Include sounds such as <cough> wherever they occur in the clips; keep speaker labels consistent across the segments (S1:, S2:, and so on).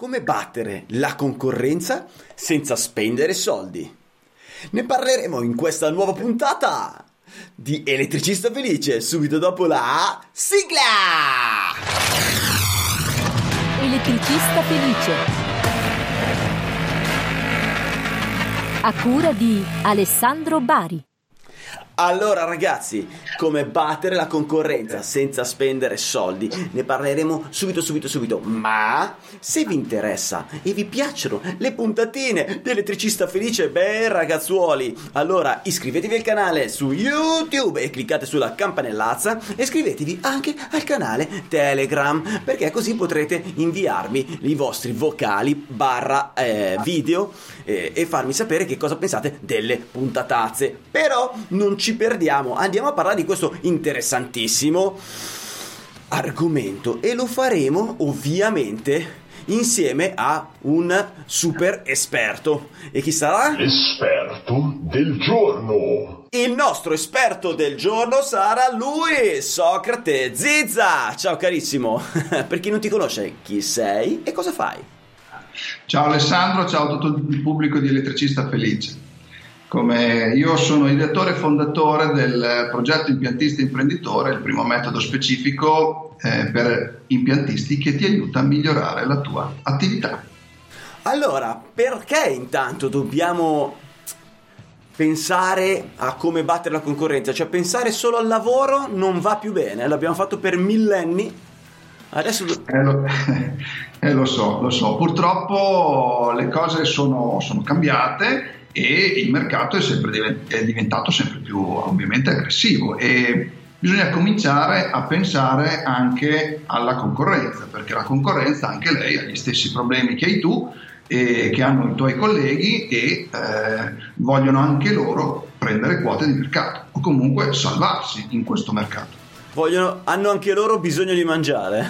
S1: Come battere la concorrenza senza spendere soldi? Ne parleremo in questa nuova puntata di Elettricista Felice, subito dopo la sigla!
S2: Elettricista Felice. A cura di Alessandro Bari.
S1: Allora ragazzi, come battere la concorrenza senza spendere soldi? Ne parleremo subito, subito, subito. Ma se vi interessa e vi piacciono le puntatine di Elettricista Felice, beh ragazzuoli, allora iscrivetevi al canale su YouTube e cliccate sulla campanellazza e iscrivetevi anche al canale Telegram perché così potrete inviarmi i vostri vocali barra eh, video eh, e farmi sapere che cosa pensate delle puntatazze. Però non ci perdiamo, andiamo a parlare di questo interessantissimo argomento e lo faremo ovviamente insieme a un super esperto. E chi sarà?
S3: Esperto del giorno.
S1: Il nostro esperto del giorno sarà lui, Socrate Zizza. Ciao carissimo. <laughs> per chi non ti conosce, chi sei e cosa fai?
S4: Ciao Alessandro, ciao a tutto il pubblico di Elettricista Felice. Come io sono il direttore e fondatore del progetto Impiantista Imprenditore, il primo metodo specifico eh, per impiantisti che ti aiuta a migliorare la tua attività.
S1: Allora, perché intanto dobbiamo pensare a come battere la concorrenza? Cioè pensare solo al lavoro non va più bene, l'abbiamo fatto per millenni. Adesso...
S4: Eh, lo, <laughs> eh, lo so, lo so. Purtroppo le cose sono, sono cambiate e il mercato è, sempre, è diventato sempre più ovviamente aggressivo e bisogna cominciare a pensare anche alla concorrenza, perché la concorrenza anche lei ha gli stessi problemi che hai tu e che hanno i tuoi colleghi e eh, vogliono anche loro prendere quote di mercato o comunque salvarsi in questo mercato.
S1: Vogliono, hanno anche loro bisogno di mangiare.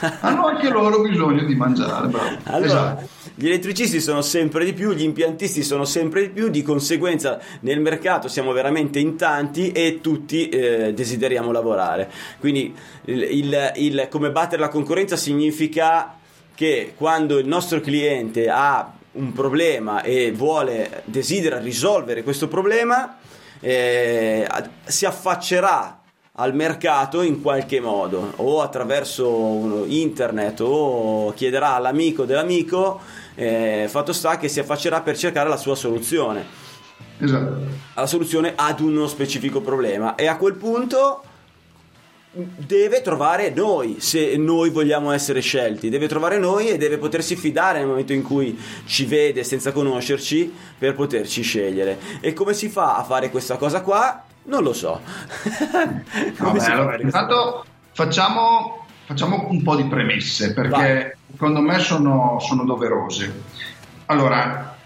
S1: <laughs>
S4: hanno anche loro bisogno di mangiare, bravo.
S1: Allora, esatto. gli elettricisti sono sempre di più, gli impiantisti sono sempre di più, di conseguenza nel mercato siamo veramente in tanti e tutti eh, desideriamo lavorare. Quindi il, il, il, come battere la concorrenza significa che quando il nostro cliente ha un problema e vuole, desidera risolvere questo problema, eh, si affaccerà al mercato in qualche modo, o attraverso internet, o chiederà all'amico dell'amico, eh, fatto sta che si affaccerà per cercare la sua soluzione.
S4: Esatto.
S1: La soluzione ad uno specifico problema e a quel punto deve trovare noi se noi vogliamo essere scelti deve trovare noi e deve potersi fidare nel momento in cui ci vede senza conoscerci per poterci scegliere e come si fa a fare questa cosa qua non lo so. <laughs>
S4: Vabbè, allora, intanto facciamo, facciamo, un po' di premesse perché Vai. secondo me sono, sono doverose. Allora,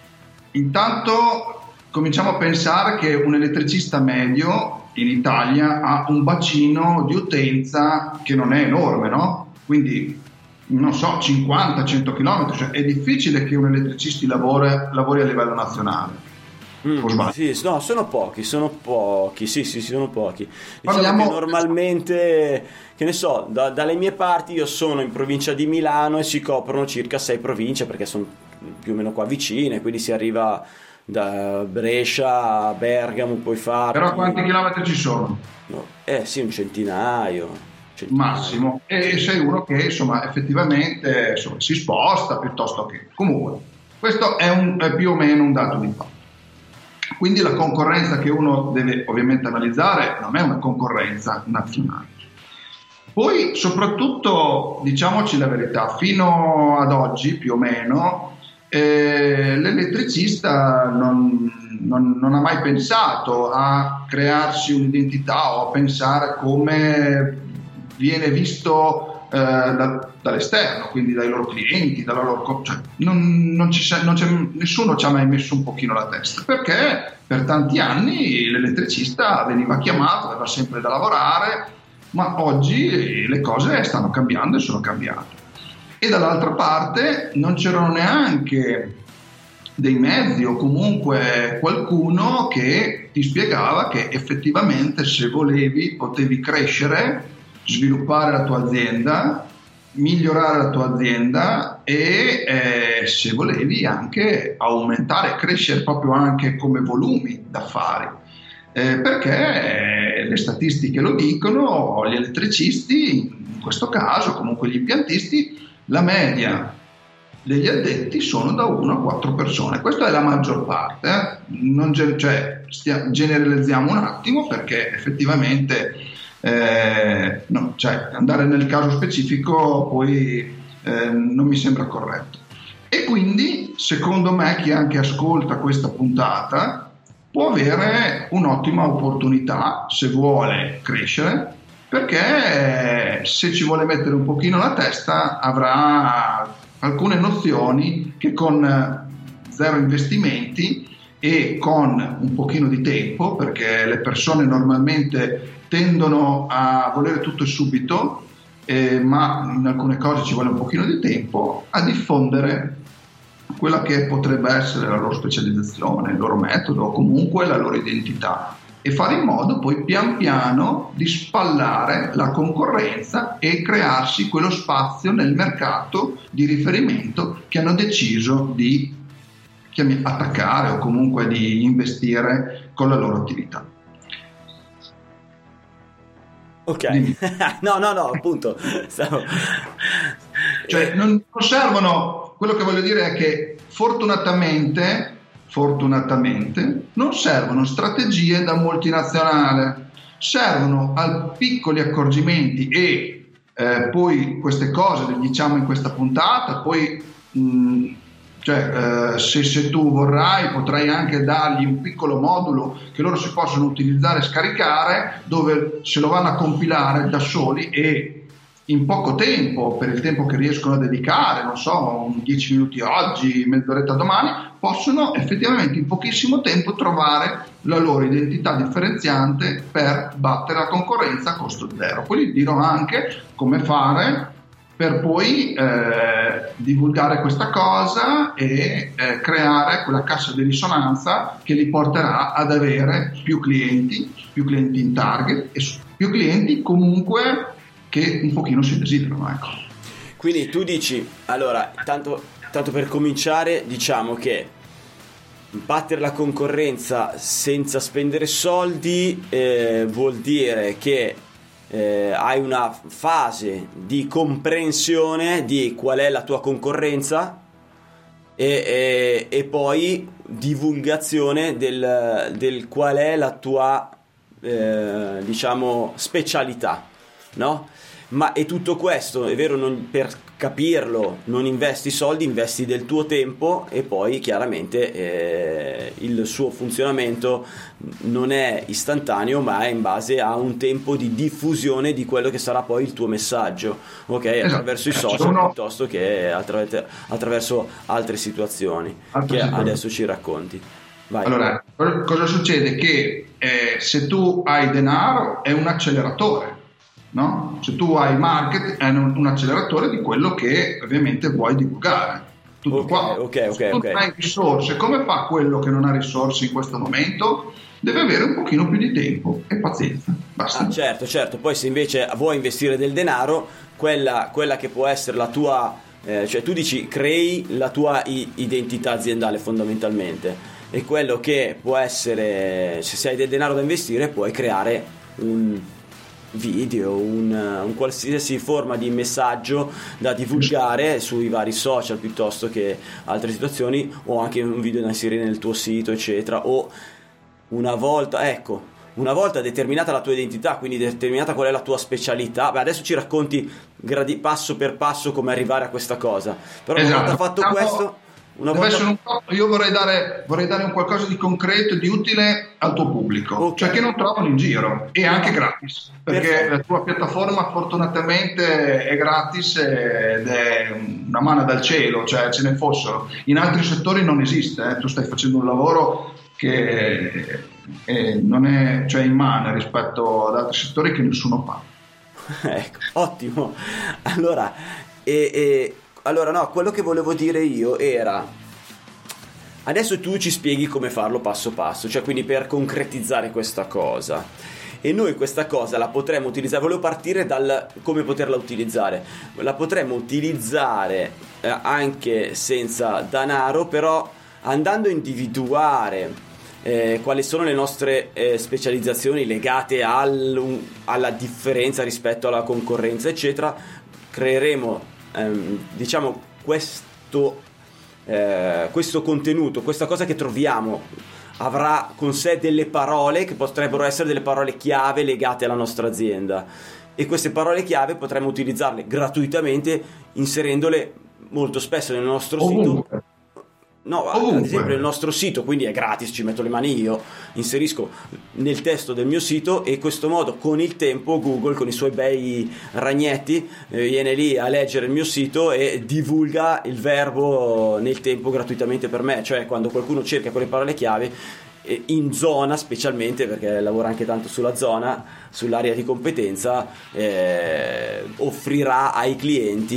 S4: intanto cominciamo a pensare che un elettricista medio in Italia ha un bacino di utenza che non è enorme, no? Quindi non so, 50-100 km, cioè è difficile che un elettricista lavori, lavori a livello nazionale.
S1: Mm, sì, no, sono pochi, sono pochi, sì, sì, sono pochi. Diciamo Parliamo... che normalmente, che ne so, da, dalle mie parti io sono in provincia di Milano e si coprono circa sei province perché sono più o meno qua vicine, quindi si arriva da Brescia a Bergamo, puoi fare.
S4: Però quanti chilometri ci sono?
S1: No. Eh sì, un centinaio.
S4: centinaio. Massimo. E sei uno che insomma effettivamente insomma, si sposta piuttosto che... Comunque, questo è, un, è più o meno un dato di fatto. Quindi la concorrenza che uno deve ovviamente analizzare non è una concorrenza nazionale. Poi soprattutto, diciamoci la verità, fino ad oggi più o meno eh, l'elettricista non, non, non, ha mai pensato a crearsi un'identità o a pensare come viene visto eh, da, dall'esterno, quindi dai loro clienti, dalla loro... Cioè, non, non ci, non nessuno ci ha mai messo un pochino la testa, perché per tanti anni l'elettricista veniva chiamato, aveva sempre da lavorare, ma oggi le cose stanno cambiando e sono cambiate. E dall'altra parte non c'erano neanche dei mezzi o comunque qualcuno che ti spiegava che effettivamente se volevi potevi crescere sviluppare la tua azienda migliorare la tua azienda e eh, se volevi anche aumentare, crescere proprio anche come volumi d'affari. Eh, perché le statistiche lo dicono, gli elettricisti, in questo caso comunque gli impiantisti, la media degli addetti sono da 1 a 4 persone. Questa è la maggior parte, eh? non, cioè, stia, generalizziamo un attimo perché effettivamente eh, no, cioè, andare nel caso specifico poi eh, non mi sembra corretto. E quindi, secondo me, chi anche ascolta questa puntata può avere un'ottima opportunità se vuole crescere, perché se ci vuole mettere un pochino la testa avrà alcune nozioni che con zero investimenti e con un pochino di tempo, perché le persone normalmente tendono a volere tutto subito, eh, ma in alcune cose ci vuole un pochino di tempo, a diffondere quella che potrebbe essere la loro specializzazione, il loro metodo o comunque la loro identità e fare in modo poi pian piano di spallare la concorrenza e crearsi quello spazio nel mercato di riferimento che hanno deciso di attaccare o comunque di investire con la loro attività.
S1: Ok, <laughs> no, no, no, appunto. Stavo...
S4: Cioè, non, non servono, quello che voglio dire è che fortunatamente, fortunatamente, non servono strategie da multinazionale, servono al piccoli accorgimenti e eh, poi queste cose le diciamo in questa puntata, poi mh, cioè, eh, se, se, tu vorrai, potrai anche dargli un piccolo modulo che loro si possono utilizzare e scaricare, dove se lo vanno a compilare da soli e in poco tempo, per il tempo che riescono a dedicare, non so, 10 minuti oggi, mezz'oretta domani, possono effettivamente in pochissimo tempo trovare la loro identità differenziante per battere la concorrenza a costo zero. Gli dirò anche come fare per poi eh, divulgare questa cosa e eh, creare quella cassa di risonanza che li porterà ad avere più clienti, più clienti in target e più clienti comunque che un pochino si desiderano. Ecco.
S1: Quindi tu dici, allora, tanto, tanto per cominciare, diciamo che battere la concorrenza senza spendere soldi eh, vuol dire che eh, hai una fase di comprensione di qual è la tua concorrenza e, e, e poi divulgazione del, del, qual è la tua eh, diciamo specialità no? ma è tutto questo è vero non, per capirlo non investi soldi, investi del tuo tempo e poi chiaramente eh, il suo funzionamento non è istantaneo ma è in base a un tempo di diffusione di quello che sarà poi il tuo messaggio, ok? Esatto. Attraverso i social Sono... piuttosto che attraverso, attraverso altre situazioni altre che situazioni. adesso ci racconti.
S4: Vai. Allora, cosa succede? Che eh, se tu hai denaro è un acceleratore No? Se tu hai market è un, un, acceleratore di quello che ovviamente vuoi divulgare. Tutto okay, qua.
S1: Ok, ok,
S4: Se tu
S1: okay.
S4: hai risorse, come fa quello che non ha risorse in questo momento? Deve avere un pochino più di tempo e pazienza. Basta.
S1: Ah, certo, certo. Poi se invece vuoi investire del denaro, quella, quella che può essere la tua... Eh, cioè tu dici crei la tua identità aziendale fondamentalmente e quello che può essere, se hai del denaro da investire, puoi creare un, video, un, un, qualsiasi forma di messaggio da divulgare sui vari social piuttosto che altre situazioni o anche un video da inserire nel tuo sito eccetera o una volta ecco una volta determinata la tua identità, quindi determinata qual è la tua specialità, beh, adesso ci racconti gradi, passo per passo come arrivare a questa cosa. Però esatto. una volta fatto Siamo... questo,
S4: volta... un... io vorrei dare, vorrei dare, un qualcosa di concreto e di utile al tuo pubblico, okay. cioè che non trovano in giro e anche gratis, perché Perfetto. la tua piattaforma fortunatamente è gratis ed è una mano dal cielo, cioè ce ne fossero. In altri settori non esiste, eh? tu stai facendo un lavoro che è, non è cioè immane rispetto ad altri settori che nessuno fa. <laughs>
S1: ecco, ottimo. Allora, e, e allora, no, quello che volevo dire io era Adesso tu ci spieghi come farlo passo passo, cioè quindi per concretizzare questa cosa. E noi questa cosa la potremmo utilizzare, volevo partire dal come poterla utilizzare. La potremmo utilizzare eh, anche senza denaro, però andando a individuare eh, quali sono le nostre eh, specializzazioni legate al, alla differenza rispetto alla concorrenza, eccetera, creeremo ehm, diciamo questo eh, questo contenuto, questa cosa che troviamo avrà con sé delle parole che potrebbero essere delle parole chiave legate alla nostra azienda e queste parole chiave potremmo utilizzarle gratuitamente inserendole molto spesso nel nostro
S4: Ovunque.
S1: sito No, ad esempio il nostro sito, quindi è gratis, ci metto le mani io, inserisco nel testo del mio sito e in questo modo con il tempo Google con i suoi bei ragnetti eh, viene lì a leggere il mio sito e divulga il verbo nel tempo gratuitamente per me, cioè quando qualcuno cerca quelle parole chiave eh, in zona specialmente perché lavora anche tanto sulla zona sull'area di competenza eh, offrirà ai clienti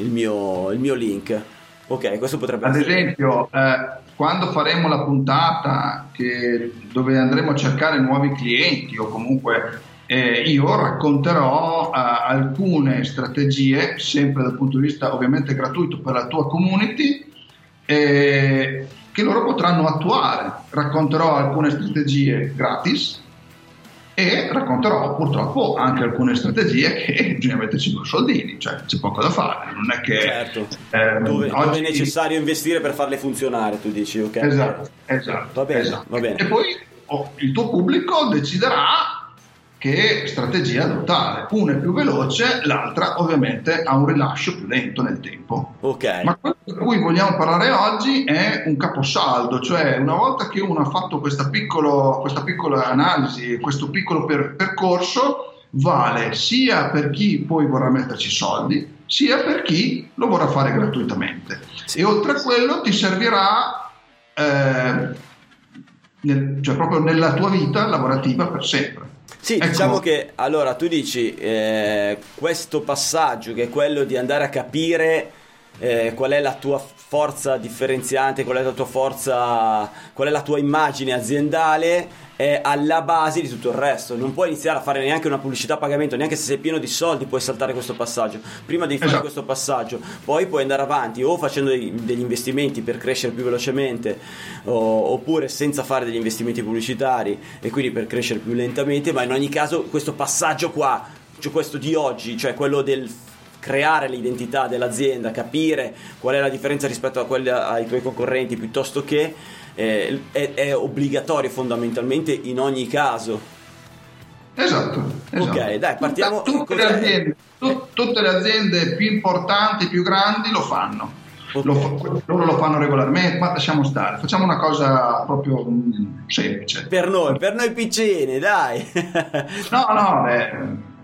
S1: il mio, il mio link Ok, questo potrebbe
S4: Ad
S1: essere.
S4: esempio, eh, quando faremo la puntata che- dove andremo a cercare nuovi clienti o comunque eh, io racconterò eh, alcune strategie, sempre dal punto di vista ovviamente gratuito per la tua community, eh, che loro potranno attuare. Racconterò alcune strategie gratis e racconterò purtroppo anche alcune strategie che <laughs> bisogna metterci due soldini, cioè c'è poco da fare, non è che
S1: Certo.
S4: ehm,
S1: dove, dove
S4: oggi-
S1: è necessario investire per farle funzionare, tu dici, ok?
S4: Esatto, esatto.
S1: Va bene,
S4: esatto.
S1: va bene.
S4: E poi oh, il tuo pubblico deciderà che strategia adottare. Una è più veloce, l'altra ovviamente ha un rilascio più lento nel tempo.
S1: Ok.
S4: Ma quello di cui vogliamo parlare oggi è un caposaldo, cioè una volta che uno ha fatto questa, piccolo- questa piccola analisi, questo piccolo per- percorso, vale sia per chi poi vorrà metterci soldi, sia per chi lo vorrà fare gratuitamente.
S1: Sì.
S4: E oltre a quello ti servirà, eh, nel- cioè proprio nella tua vita lavorativa per sempre.
S1: Sì,
S4: Ecco.
S1: diciamo che allora tu dici eh, questo passaggio che è quello di andare a capire eh, qual è la tua forza differenziante, qual è la tua forza, qual è la tua immagine aziendale è alla base di tutto il resto. Non puoi iniziare a fare neanche una pubblicità a pagamento, neanche se sei pieno di soldi puoi saltare questo passaggio. Prima devi fare
S4: Esatto.
S1: questo passaggio, poi puoi andare avanti o facendo degli investimenti per crescere più velocemente o- oppure senza fare degli investimenti pubblicitari e quindi per crescere più lentamente, ma in ogni caso questo passaggio qua, cioè questo di oggi, cioè quello del creare l'identità dell'azienda, capire qual è la differenza rispetto a quelli ai tuoi concorrenti piuttosto che eh, è, è obbligatorio fondamentalmente in ogni caso.
S4: Esatto. esatto.
S1: Ok, dai, partiamo-
S4: Tutte, tutte le aziende, tu- tutte le aziende più importanti, più grandi lo fanno.
S1: Ok.
S4: Lo loro lo fanno regolarmente, ma lasciamo stare. Facciamo una cosa proprio mm, semplice.
S1: Per noi, per noi piccini, dai.
S4: No, no, beh,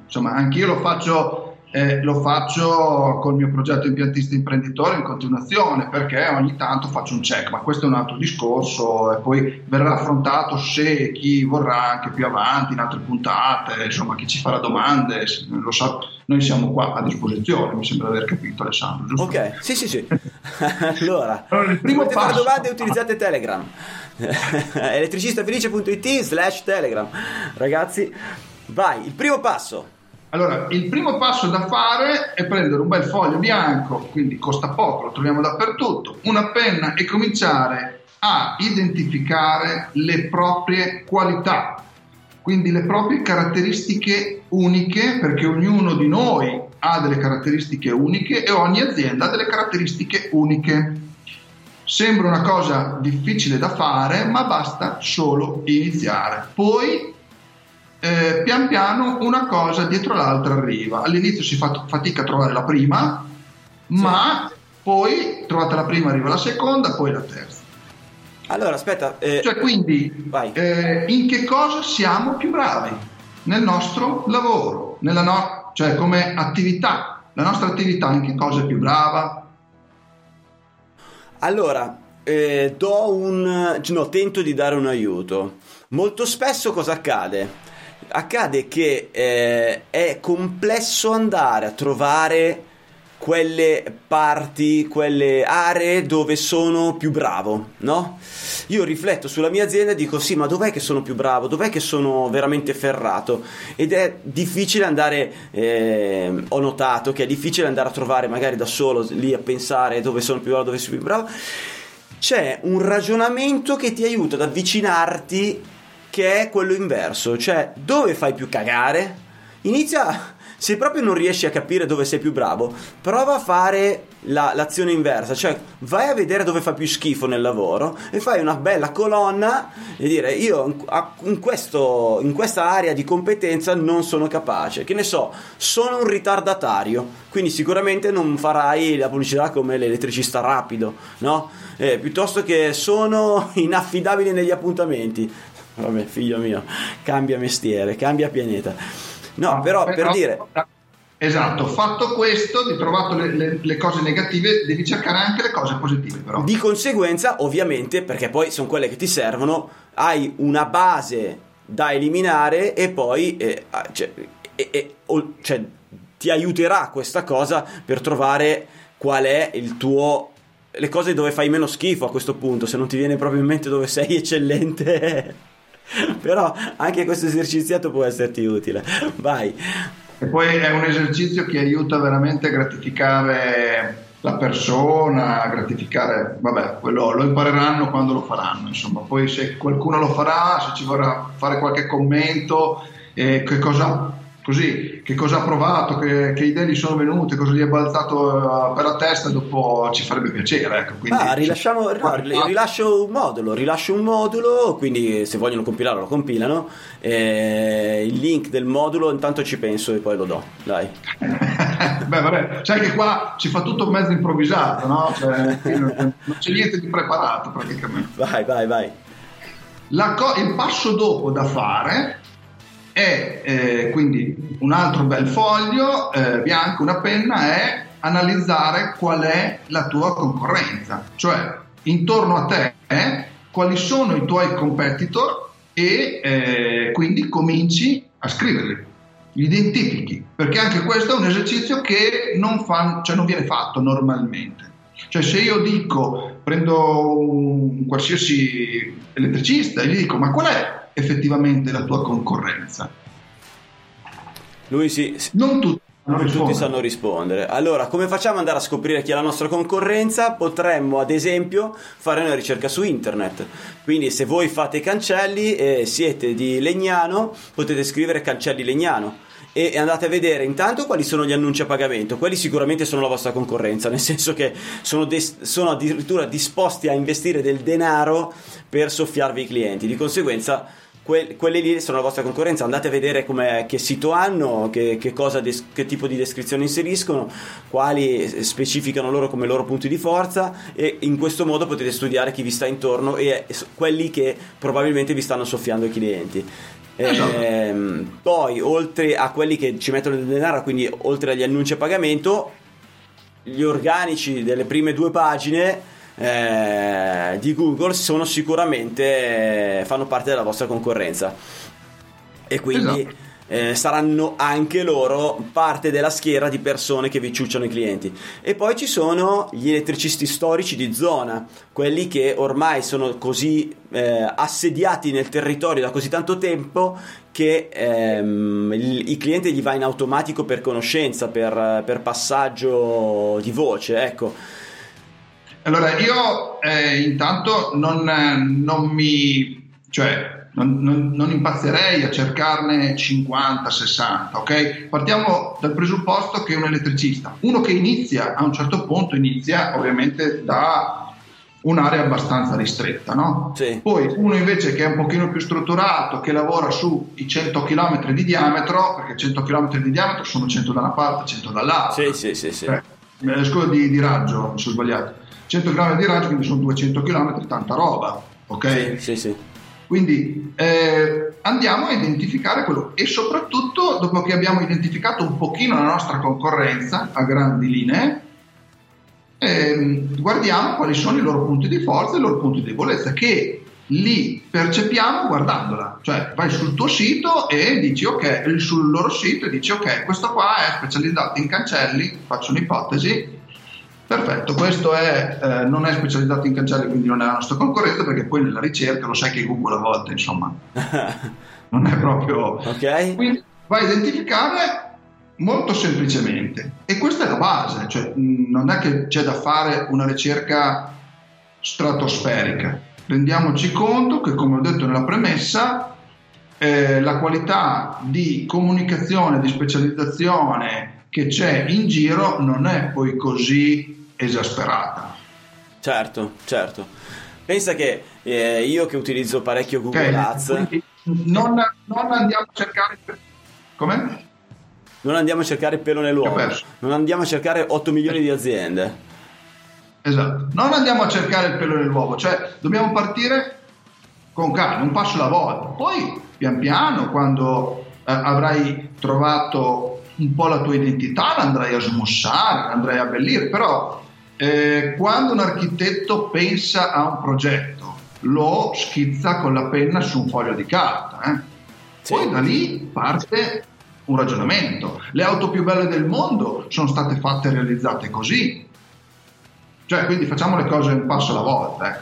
S4: insomma, anch'io lo faccio, eh, lo faccio col mio progetto impiantista imprenditore in continuazione perché ogni tanto faccio un check, ma questo è un altro discorso e poi verrà affrontato se chi vorrà anche più avanti in altre puntate, insomma, chi ci farà domande, lo sa, noi siamo qua a disposizione, mi sembra di aver capito Alessandro, giusto?
S1: Ok, sì, sì, sì. <laughs> allora,
S4: Allora,
S1: se volete fare domande utilizzate Telegram. <laughs> Elettricistafelice.it slash Telegram. Ragazzi, vai, il primo passo.
S4: Allora, il primo passo da fare è prendere un bel foglio bianco, quindi costa poco, lo troviamo dappertutto, una penna e cominciare a identificare le proprie qualità, quindi le proprie caratteristiche uniche, perché ognuno di noi ha delle caratteristiche uniche e ogni azienda ha delle caratteristiche uniche. Sembra una cosa difficile da fare, ma basta solo iniziare. Poi eh, pian piano una cosa dietro l'altra arriva. All'inizio si fa fatica a trovare la prima, ma poi trovata la prima arriva la seconda, poi la terza.
S1: Allora, aspetta, eh,
S4: Cioè, quindi, eh, in che cosa siamo più bravi? Nel nostro lavoro, nella no- cioè come attività. La nostra attività in che cosa è più brava?
S1: allora eh, do un no, tento di dare un aiuto. Molto spesso cosa accade? Accade che eh, è complesso andare a trovare quelle parti, quelle aree dove sono più bravo, no? Io rifletto sulla mia azienda e dico sì, ma dov'è che sono più bravo? Dov'è che sono veramente ferrato? Ed è difficile andare, eh, ho notato che è difficile andare a trovare magari da solo lì a pensare dove sono più bravo, dove sono più bravo. C'è un ragionamento che ti aiuta ad avvicinarti che è quello inverso, cioè dove fai più cagare? Inizia se proprio non riesci a capire dove sei più bravo, prova a fare la, l'azione inversa, cioè vai a vedere dove fa più schifo nel lavoro e fai una bella colonna e dire io in, questo, in questa area di competenza non sono capace, che ne so, sono un ritardatario, quindi sicuramente non farai la pubblicità come l'elettricista rapido, no? Eh, piuttosto che sono <laughs> inaffidabile negli appuntamenti. Vabbè, figlio mio, cambia mestiere, cambia pianeta. No, però, però per dire...
S4: Esatto, fatto questo, di trovato le, le, le, cose negative, devi cercare anche le cose positive però.
S1: Di conseguenza, ovviamente, perché poi sono quelle che ti servono, hai una base da eliminare e poi eh, ah, cioè, eh, eh, cioè, ti aiuterà questa cosa per trovare qual è il tuo le cose dove fai meno schifo a questo punto, se non ti viene proprio in mente dove sei eccellente. <laughs> Però anche questo eserciziato può esserti utile. Vai.
S4: E poi è un esercizio che aiuta veramente a gratificare la persona, a gratificare, vabbè, quello lo impareranno quando lo faranno, insomma, poi se qualcuno lo farà, se ci vorrà fare qualche commento, eh, che cosa così, che cosa ha provato, che, che, idee gli sono venute, cosa gli è balzato uh, per la testa, dopo ci farebbe piacere. Ecco. Quindi,
S1: ah, rilasciamo, no, rilascio un modulo, rilascio un modulo, quindi se vogliono compilarlo lo compilano, eh, il link del modulo intanto ci penso e poi lo do, dai. <laughs>
S4: Beh, vabbè, sai che qua ci fa tutto mezzo improvvisato, no? Cioè, <laughs> non c'è niente di preparato praticamente.
S1: Vai, vai, vai.
S4: Co- il passo dopo da fare e eh, quindi un altro bel foglio eh, bianco, una penna è analizzare qual è la tua concorrenza, cioè intorno a te eh, quali sono i tuoi competitor e eh, quindi cominci a scriverli, li identifichi, perché anche questo è un esercizio che non, fa, cioè non viene fatto normalmente. Cioè se io dico, prendo un qualsiasi elettricista e gli dico ma qual è effettivamente la tua concorrenza.
S1: Lui sì. Non tutti. Non tutti sanno rispondere. Allora, come facciamo ad andare a scoprire chi è la nostra concorrenza? Potremmo, ad esempio, fare una ricerca su internet. Quindi, se voi fate cancelli e siete di Legnano, potete scrivere cancelli Legnano e andate a vedere intanto quali sono gli annunci a pagamento. Quelli sicuramente sono la vostra concorrenza, nel <laughs> senso che sono, des- sono addirittura disposti a investire del denaro per soffiarvi i clienti. Di conseguenza que- quelle lì sono la vostra concorrenza, andate a vedere che sito hanno, che, che, des- che, tipo di descrizione inseriscono, quali specificano loro come loro punti di forza e in questo modo potete studiare chi vi sta intorno e quelli che probabilmente vi stanno soffiando i clienti. Eh, poi, oltre a quelli che ci mettono del denaro, quindi oltre agli annunci a pagamento, gli organici delle prime due pagine eh, di Google sono sicuramente eh, fanno parte della vostra concorrenza. E quindi esatto. eh, saranno anche loro parte della schiera di persone che vi ciucciano i clienti. E poi ci sono gli elettricisti storici di zona quelli che ormai sono così eh, assediati nel territorio da così tanto tempo che ehm, il, il, cliente gli va in automatico per conoscenza per, per passaggio di voce ecco
S4: allora, io eh, intanto non, non, mi... cioè, non, non, non, impazzerei a cercarne 50, 60, ok? Partiamo dal presupposto che un elettricista, uno che inizia a un certo punto, inizia ovviamente da un'area abbastanza ristretta, no?
S1: Sì.
S4: Poi uno invece che è un pochino più strutturato, che lavora sui 100 km di diametro, perché 100 km di diametro sono 100 da una parte, 100 dall'altra.
S1: Sì, sì, sì. sì.
S4: Eh, scusa di, di raggio, mi sono sbagliato. 100 km di raggio, quindi sono 200 km, tanta roba, ok?
S1: Sì, sì.
S4: Quindi eh, andiamo a identificare quello e soprattutto dopo che abbiamo identificato un pochino la nostra concorrenza a grandi linee, eh, guardiamo quali sono i loro punti di forza e i loro punti di debolezza che li percepiamo guardandola, cioè vai sul tuo sito e dici ok, sul loro sito e dici ok, questo qua è specializzato in cancelli, faccio un'ipotesi, perfetto, questo è, eh, non è specializzato in cancelli quindi non è la nostra concorrenza perché poi nella ricerca lo sai che Google a volte insomma <laughs> non è proprio...
S1: Ok.
S4: Quindi vai a identificare molto semplicemente e questa è la base, cioè mh, non è che c'è da fare una ricerca stratosferica rendiamoci conto che, come ho detto nella premessa, eh, la qualità di comunicazione, di specializzazione che c'è in giro non è poi così esasperata.
S1: Certo, certo. Pensa che eh, io che utilizzo parecchio Google
S4: Okay,
S1: Ads,
S4: Non, non andiamo a cercare... Come?
S1: non andiamo a cercare pelo nell'uovo, non andiamo a cercare 8 milioni di aziende.
S4: Esatto, non andiamo a cercare il pelo nell'uovo, cioè dobbiamo partire con calma, un passo alla volta. Poi, pian piano, quando eh, avrai trovato un po' la tua identità, l'andrai a smussare, l'andrai a abbellire, però eh, quando un architetto pensa a un progetto, lo schizza con la penna su un foglio di carta. eh.
S1: Sì.
S4: Poi da lì parte un ragionamento. Le auto più belle del mondo sono state fatte e realizzate così. Cioè, quindi facciamo le cose un passo alla volta. eh.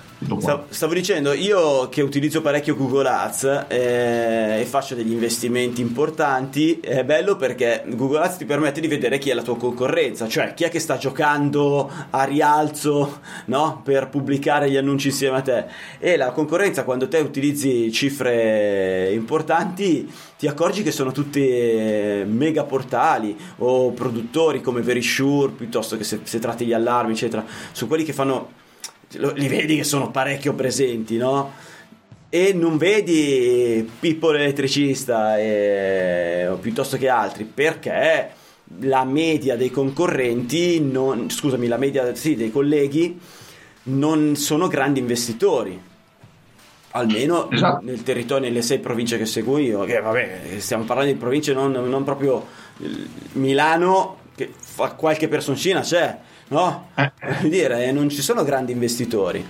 S1: Stavo, dicendo, io che utilizzo parecchio Google Ads eh, e faccio degli investimenti importanti, è bello perché Google Ads ti permette di vedere chi è la tua concorrenza, cioè chi è che sta giocando a rialzo no? per pubblicare gli annunci insieme a te. E la concorrenza, quando te utilizzi cifre importanti, ti accorgi che sono tutti mega portali o produttori come Verisure, piuttosto che se, se tratti gli allarmi, eccetera, su quelli che fanno li vedi che sono parecchio presenti, no? E non vedi Pippo l'elettricista e- o piuttosto che altri, perché la media dei concorrenti, non, scusami, la media sì, dei colleghi non sono grandi investitori. Almeno
S4: Esatto.
S1: nel territorio, nelle sei province che seguo io, che vabbè, stiamo parlando di province non, non proprio Milano, che fa qualche personcina c'è, no?
S4: Eh.
S1: Dire, eh, non ci sono grandi investitori.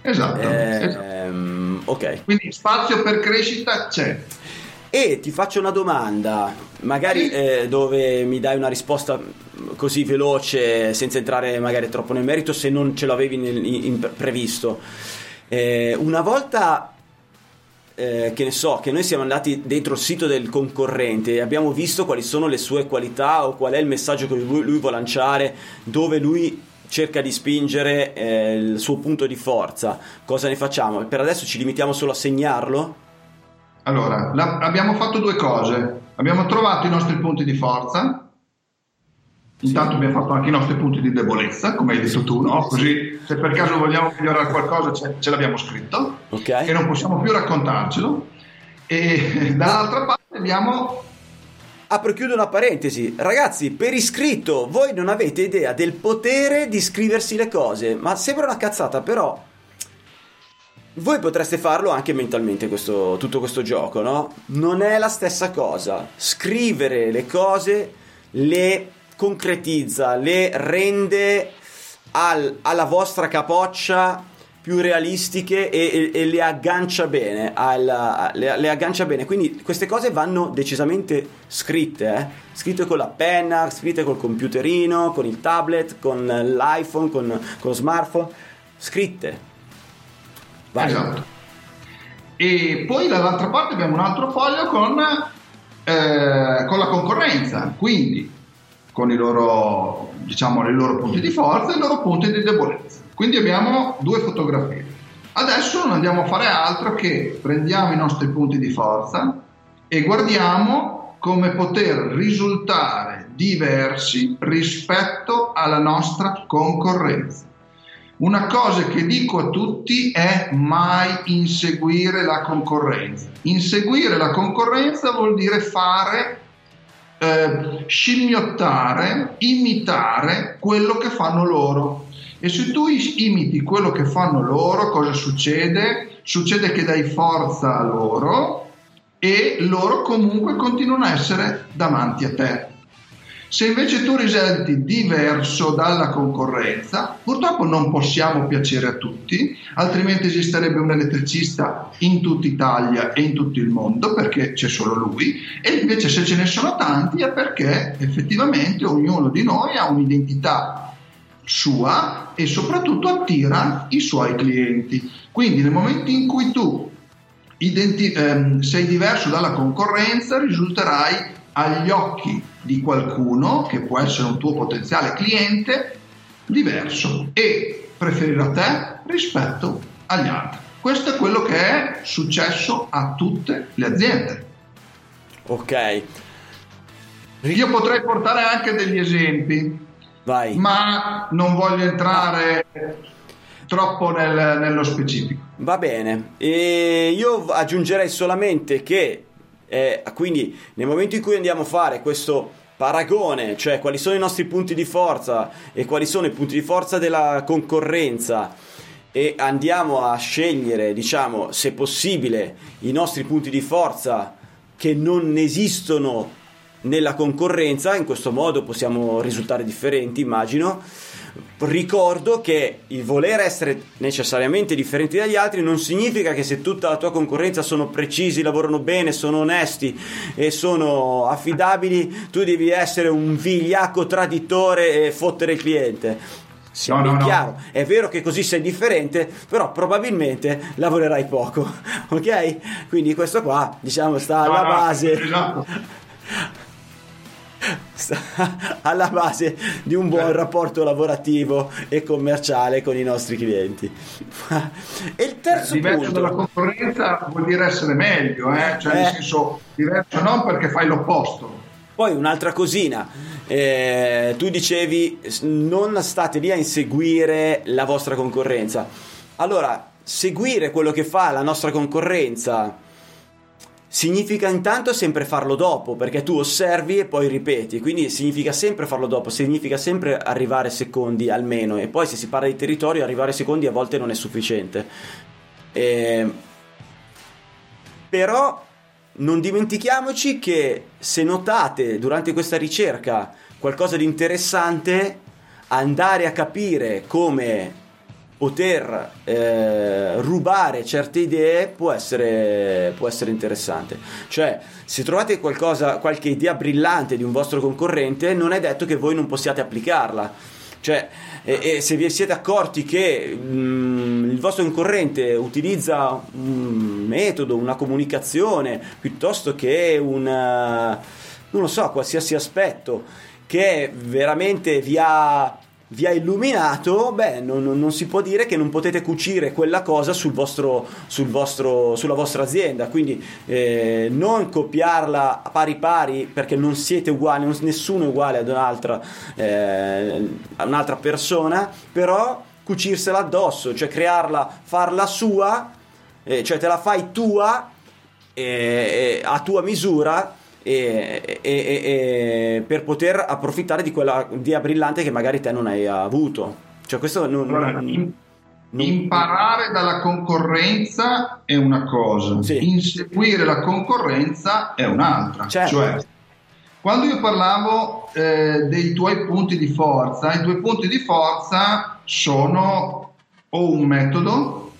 S4: Esatto. esatto.
S1: Ehm, ok.
S4: Quindi spazio per crescita c'è.
S1: E ti faccio una domanda, magari eh, dove mi dai una risposta così veloce, senza entrare magari troppo nel merito, se non ce l'avevi nel- in- in- previsto. Eh, una volta eh, che ne so, che noi siamo andati dentro il sito del concorrente e abbiamo visto quali sono le sue qualità o qual è il messaggio che lui, lui vuole lanciare, dove lui cerca di spingere eh, il suo punto di forza, cosa ne facciamo? Per adesso ci limitiamo solo a segnarlo?
S4: Allora, la- abbiamo fatto due cose. Abbiamo trovato i nostri punti di forza. Intanto abbiamo fatto anche i nostri punti di debolezza, come hai detto tu, no? Così se per caso vogliamo migliorare qualcosa ce, ce l'abbiamo scritto
S1: Ok?
S4: e non possiamo più raccontarcelo. E <laughs> dall'altra parte abbiamo
S1: Apro e chiudo una parentesi. Ragazzi, per iscritto, voi non avete idea del potere di scriversi le cose, ma sembra una cazzata, però voi potreste farlo anche mentalmente questo, tutto questo gioco, no? Non è la stessa cosa. Scrivere le cose le concretizza, le rende al- alla vostra capoccia più realistiche e, e- e le aggancia bene al- le, le aggancia bene quindi queste cose vanno decisamente scritte eh? scritte con la penna scritte col computerino con il tablet con l'iPhone con, con lo smartphone scritte Vai.
S4: Esatto. E poi dall'altra parte abbiamo un altro foglio con, eh, con la concorrenza, quindi con i loro, diciamo, i loro punti di forza e i loro punti di debolezza. Quindi abbiamo due fotografie. Adesso non andiamo a fare altro che prendiamo i nostri punti di forza e guardiamo come poter risultare diversi rispetto alla nostra concorrenza. Una cosa che dico a tutti è mai inseguire la concorrenza. Inseguire la concorrenza vuol dire fare, eh, scimmiottare, imitare quello che fanno loro. E se tu imiti quello che fanno loro, cosa succede? Succede che dai forza a loro e loro comunque continuano a essere davanti a te. Se invece tu risulti diverso dalla concorrenza, purtroppo non possiamo piacere a tutti, altrimenti esisterebbe un elettricista in tutta Italia e in tutto il mondo perché c'è solo lui, e invece se ce ne sono tanti è perché effettivamente ognuno di noi ha un'identità sua e soprattutto attira i suoi clienti. Quindi nel momento in cui tu identi- ehm, sei diverso dalla concorrenza, risulterai agli occhi di qualcuno che può essere un tuo potenziale cliente diverso e preferirà te rispetto agli altri. Questo è quello che è successo a tutte le aziende.
S1: Ok.
S4: Io potrei portare anche degli esempi,
S1: Vai.
S4: ma non voglio entrare troppo nel- nello specifico.
S1: Va bene. E io aggiungerei solamente che eh, quindi nel momento in cui andiamo a fare questo paragone, cioè quali sono i nostri punti di forza e quali sono i punti di forza della concorrenza e andiamo a scegliere, diciamo, se possibile, i nostri punti di forza che non esistono nella concorrenza, in questo modo possiamo risultare differenti, immagino. Ricordo che il voler essere necessariamente differenti dagli altri non significa che se tutta la tua concorrenza sono precisi, lavorano bene, sono onesti e sono affidabili, tu devi essere un vigliacco traditore e fottere il cliente. Sia
S4: No, no, no.
S1: chiaro, è vero che così sei differente, però probabilmente lavorerai poco, <laughs> ok? Quindi questo qua, diciamo, sta alla base
S4: esatto. <laughs>
S1: sta alla base di un buon rapporto lavorativo e commerciale con i nostri clienti. e il terzo
S4: diverso
S1: punto,
S4: dalla concorrenza vuol dire essere meglio, eh? cioè
S1: Eh.
S4: nel senso diverso non perché fai l'opposto.
S1: poi un'altra cosina, eh, tu dicevi non state lì a inseguire la vostra concorrenza. Allora, seguire quello che fa la nostra concorrenza significa intanto sempre farlo dopo, perché tu osservi e poi ripeti, quindi significa sempre farlo dopo, significa sempre arrivare secondi almeno, e poi se si parla di territorio arrivare secondi a volte non è sufficiente. Eh, però non dimentichiamoci che se notate durante questa ricerca qualcosa di interessante, andare a capire come poter eh, rubare certe idee può essere, può essere interessante. Cioè, se trovate qualcosa, qualche idea brillante di un vostro concorrente, non è detto che voi non possiate applicarla. Cioè, e, e se vi siete accorti che mm, il vostro concorrente utilizza un metodo, una comunicazione, piuttosto che un, non lo so, qualsiasi aspetto che veramente vi ha, vi ha illuminato, beh, non, non- si può dire che non potete cucire quella cosa sul vostro, sul vostro, sulla vostra azienda. Quindi eh, non copiarla a pari pari perché non siete uguali, non- nessuno è uguale ad un'altra, eh, a un'altra persona, però cucirsela addosso, cioè crearla, farla sua, eh, cioè te la fai tua eh, eh, a tua misura e, e- e- per poter approfittare di quella idea brillante che magari te non hai avuto. Cioè questo non...
S4: Allora,
S1: non- non-
S4: imparare dalla concorrenza è una cosa,
S1: Sì.
S4: inseguire la concorrenza è un'altra.
S1: Certo.
S4: Cioè, quando io parlavo eh, dei tuoi punti di forza, i tuoi punti di forza sono o un metodo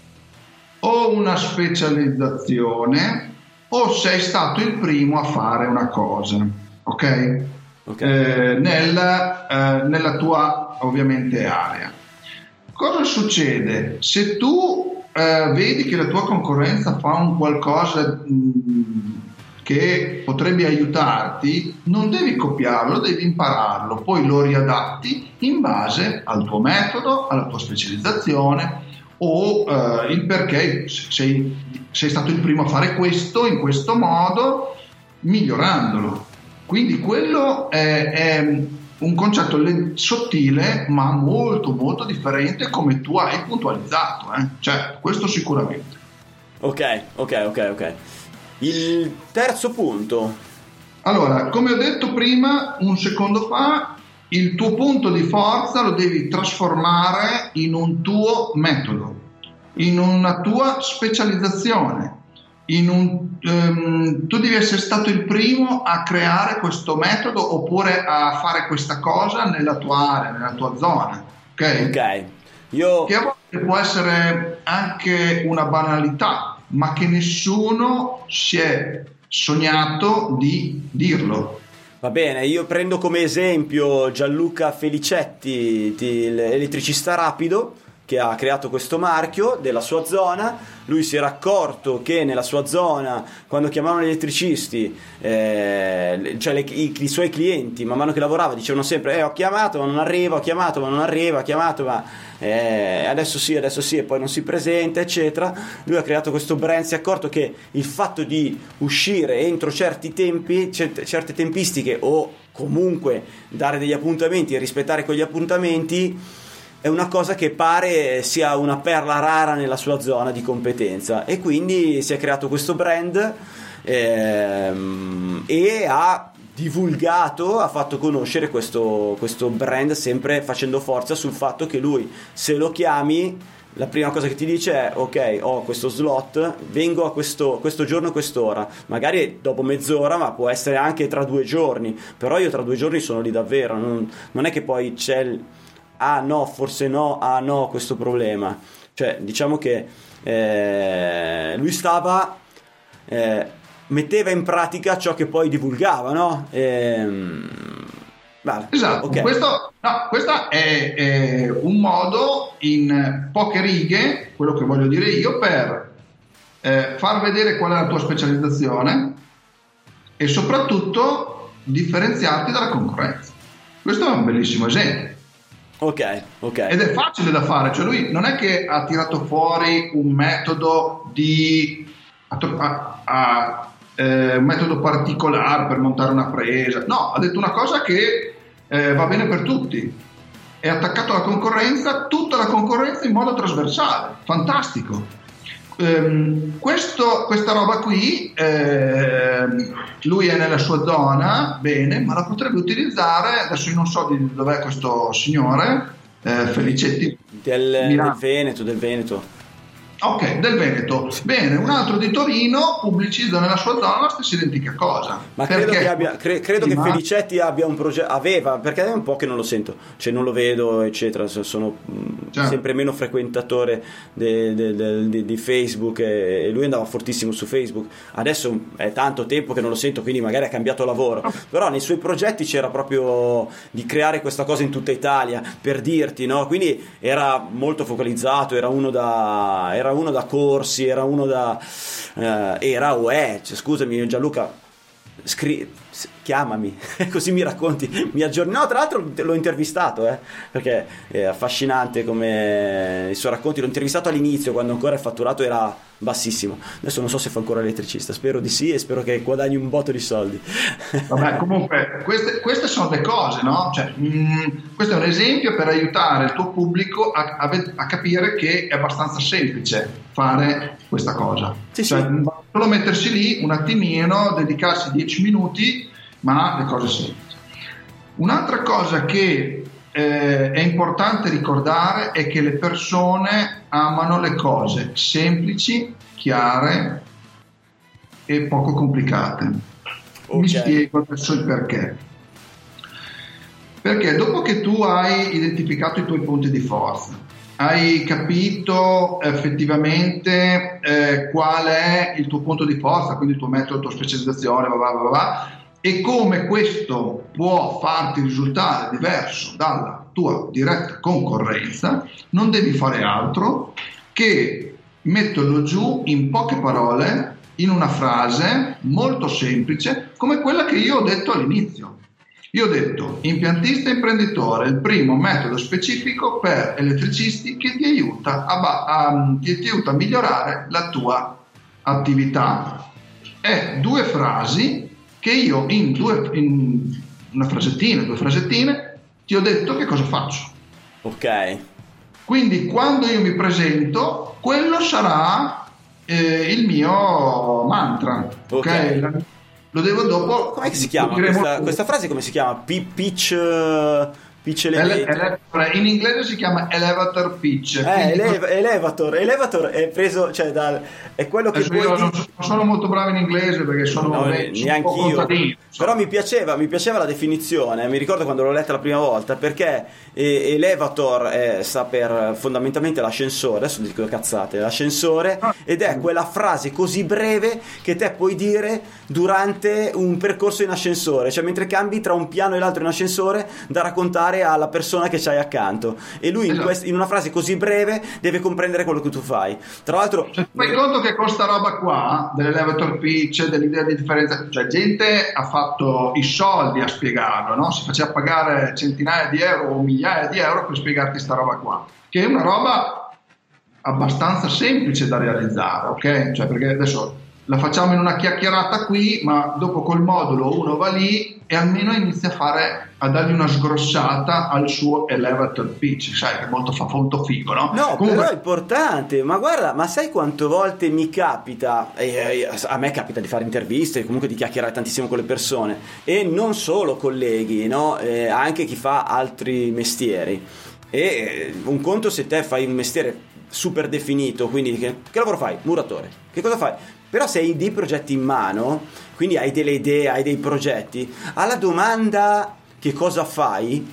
S4: o una specializzazione o sei stato il primo a fare una cosa, ok?
S1: Ok.
S4: Eh, nella, eh, nella tua ovviamente area. Cosa succede? Se tu eh, vedi che la tua concorrenza fa un qualcosa mh, che potrebbe aiutarti, non devi copiarlo, devi impararlo, poi lo riadatti in base al tuo metodo, alla tua specializzazione o eh, il perché sei, sei stato il primo a fare questo in questo modo, migliorandolo. Quindi quello è, è un concetto le- sottile ma molto molto differente come tu hai puntualizzato, eh? cioè questo sicuramente.
S1: Ok, ok, ok, ok. Il terzo punto.
S4: Allora, come ho detto prima, un secondo fa, il tuo punto di forza lo devi trasformare in un tuo metodo, in una tua specializzazione. in un, ehm, tu devi essere stato il primo a creare questo metodo oppure a fare questa cosa nella tua area, nella tua zona. Ok?
S1: Ok. Io...
S4: Che a volte può essere anche una banalità, ma che nessuno si è sognato di dirlo.
S1: Va bene, io prendo come esempio Gianluca Felicetti, l'elettricista rapido, che ha creato questo marchio della sua zona. Lui si era accorto che nella sua zona, quando chiamavano gli elettricisti, eh, cioè le, i, i, suoi clienti, man mano che lavorava, dicevano sempre: eh, Ho chiamato, ma non arriva, ho chiamato, ma non arriva, ho chiamato, ma eh, adesso sì, adesso sì, e poi non si presenta, eccetera. Lui ha creato questo brand, si è accorto che il fatto di uscire entro certi tempi, certe, certe tempistiche o comunque dare degli appuntamenti e rispettare quegli appuntamenti è una cosa che pare sia una perla rara nella sua zona di competenza. E quindi si è creato questo brand ehm, e ha divulgato, ha fatto conoscere questo, questo brand sempre facendo forza sul fatto che lui se lo chiami la prima cosa che ti dice è ok ho questo slot vengo a questo, questo giorno quest'ora. Magari dopo mezz'ora ma può essere anche tra due giorni. Però io tra due giorni sono lì davvero non, non è che poi c'è il, ah no, forse no, ah no, questo problema. Cioè, diciamo che eh, lui stava, eh, metteva in pratica ciò che poi divulgava, no?
S4: Ehm, vale. Esatto, okay. questo, no, questo è, è, un modo in poche righe, quello che voglio dire io, per eh, far vedere qual è la tua specializzazione e soprattutto differenziarti dalla concorrenza. Questo è un bellissimo esempio.
S1: Ok, ok.
S4: Ed è facile da fare, cioè lui non è che ha tirato fuori un metodo di... A, a, eh, un metodo particolare per montare una presa, no, ha detto una cosa che eh, va bene per tutti. È attaccato alla concorrenza, tutta la concorrenza in modo trasversale, fantastico. Um, questo, questa roba qui, eh, lui è nella sua zona, bene, ma la potrebbe utilizzare, adesso io non so di dov'è questo signore, eh, Felicetti.
S1: Del, del Veneto, del Veneto.
S4: Ok, del Veneto. Bene, un altro di Torino pubblicizza nella sua zona la stessa identica cosa.
S1: Ma credo che, abbia, cre- credo che Felicetti abbia un progetto, aveva, perché è un po' che non lo sento, cioè non lo vedo, eccetera. Sono certo. sempre meno frequentatore de, de, de, di Facebook e, lui andava fortissimo su Facebook. Adesso è tanto tempo che non lo sento, quindi magari ha cambiato lavoro. Però nei suoi progetti c'era proprio di creare questa cosa in tutta Italia, per dirti, no? Quindi era molto focalizzato, era uno da. Era uno da corsi, era uno da... Eh, era o è, cioè, scusami Gianluca, scri- chiamami, <laughs> così mi racconti, mi aggiorni. No, tra l'altro l'ho intervistato, eh, perché è affascinante come i suoi racconti. L'ho intervistato all'inizio, quando ancora il fatturato era bassissimo. Adesso non so se fa ancora elettricista, spero di sì e spero che guadagni un botto di soldi.
S4: Vabbè, comunque, queste, queste sono le cose, no? Cioè, mh, mm, questo è un esempio per aiutare il tuo pubblico a, a, a, capire che è abbastanza semplice fare questa cosa. Sì, cioè, sì. Solo mettersi lì un attimino, dedicarsi 10 minuti ma le cose semplici. Un'altra cosa che eh, è importante ricordare è che le persone amano le cose semplici, chiare e poco complicate. Okay. Mi spiego adesso il perché. Perché dopo che tu hai identificato i tuoi punti di forza, hai capito effettivamente eh, qual è il tuo punto di forza, quindi il tuo metodo, la tua specializzazione, va, va, va, va, e come questo può farti risultare diverso dalla tua diretta concorrenza, non devi fare altro che metterlo giù in poche parole, in una frase molto semplice, come quella che io ho detto all'inizio. Io ho detto impiantista imprenditore, il primo metodo specifico per elettricisti che ti aiuta a, a, che ti aiuta a migliorare la tua attività. È due frasi che io in, due, in una frasettina, due frasettine, ti ho detto che cosa faccio.
S1: Ok.
S4: Quindi quando io mi presento, quello sarà eh, il mio mantra. Ok.
S1: okay?
S4: Lo devo dopo.
S1: Come si chiama questa, questa, frase? Come si chiama? P- pitch. Uh, pitch
S4: Ele-
S1: elevator.
S4: ele- in inglese si chiama elevator pitch.
S1: Eh, eleva- elevator, elevator è preso, cioè, dal, è quello che
S4: Adesso io non, sono molto bravo in inglese perché sono,
S1: No,
S4: un po'
S1: neanche io. Però mi piaceva, mi piaceva la definizione. Mi ricordo quando l'ho letta la prima volta perché eh, elevator eh, sta per fondamentalmente l'ascensore. Adesso dico cazzate, l'ascensore
S4: Ah.
S1: ed è quella frase così breve che te puoi dire durante un percorso in ascensore, cioè mentre cambi tra un piano e l'altro in ascensore da raccontare alla persona che c'hai accanto. E lui in,
S4: Esatto.
S1: quest- in una frase così breve deve comprendere quello che tu fai. Tra l'altro,
S4: Cioè, fai conto che con sta roba qua, dell'elevator pitch, dell'idea di differenza, cioè gente ha fatto i soldi a spiegarlo, no? si faceva pagare centinaia di euro o migliaia di euro per spiegarti sta roba qua, che è una roba abbastanza semplice da realizzare, ok? Cioè, perché adesso la facciamo in una chiacchierata qui, ma dopo col modulo uno va lì e almeno inizia a fare a dargli una sgrossata al suo elevator pitch, sai che molto, fa molto figo, no?
S1: No,
S4: Comunque-
S1: però è importante. Ma guarda, ma sai quante volte mi capita? eh, eh, a me capita di fare interviste, comunque di chiacchierare tantissimo con le persone. E non solo colleghi, no? Eh, anche chi fa altri mestieri. E eh, un conto se te fai un mestiere super definito, quindi che, che lavoro fai? Muratore. Che cosa fai? Però se hai dei progetti in mano, quindi hai delle idee, hai dei progetti, alla domanda che cosa fai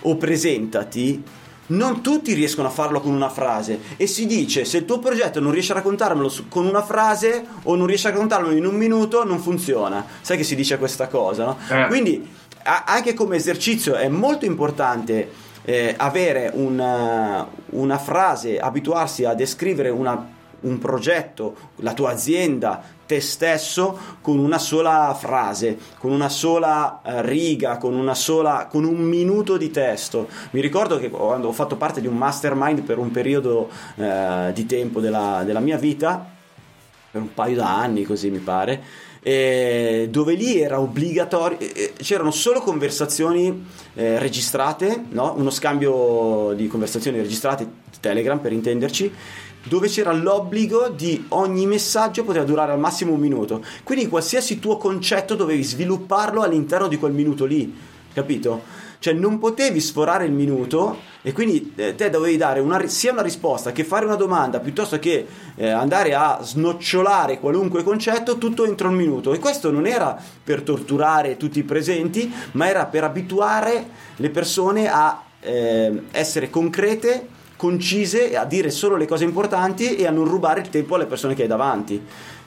S1: o presentati, non tutti riescono a farlo con una frase e si dice se il tuo progetto non riesce a raccontarmelo su- con una frase o non riesce a raccontarmelo in un minuto non funziona sai che si dice questa cosa no?
S4: Eh.
S1: quindi a- anche come esercizio è molto importante eh, avere una, una frase abituarsi a descrivere una- un progetto la tua azienda te stesso con una sola frase, con una sola eh, riga, con una sola con un minuto di testo. Mi ricordo che quando ho fatto parte di un mastermind per un periodo eh, di tempo della, della mia vita, per un paio d'anni così mi pare, eh, dove lì era obbligatorio, eh, c'erano solo conversazioni eh, registrate, no? uno scambio di conversazioni registrate, Telegram per intenderci, dove c'era l'obbligo di ogni messaggio poteva durare al massimo un minuto. Quindi qualsiasi tuo concetto dovevi svilupparlo all'interno di quel minuto lì, capito? Cioè non potevi sforare il minuto e quindi eh, te dovevi dare una, sia una risposta che fare una domanda piuttosto che eh, andare a snocciolare qualunque concetto tutto entro un minuto. E questo non era per torturare tutti i presenti, ma era per abituare le persone a eh, essere concrete concise a dire solo le cose importanti e a non rubare il tempo alle persone che hai davanti.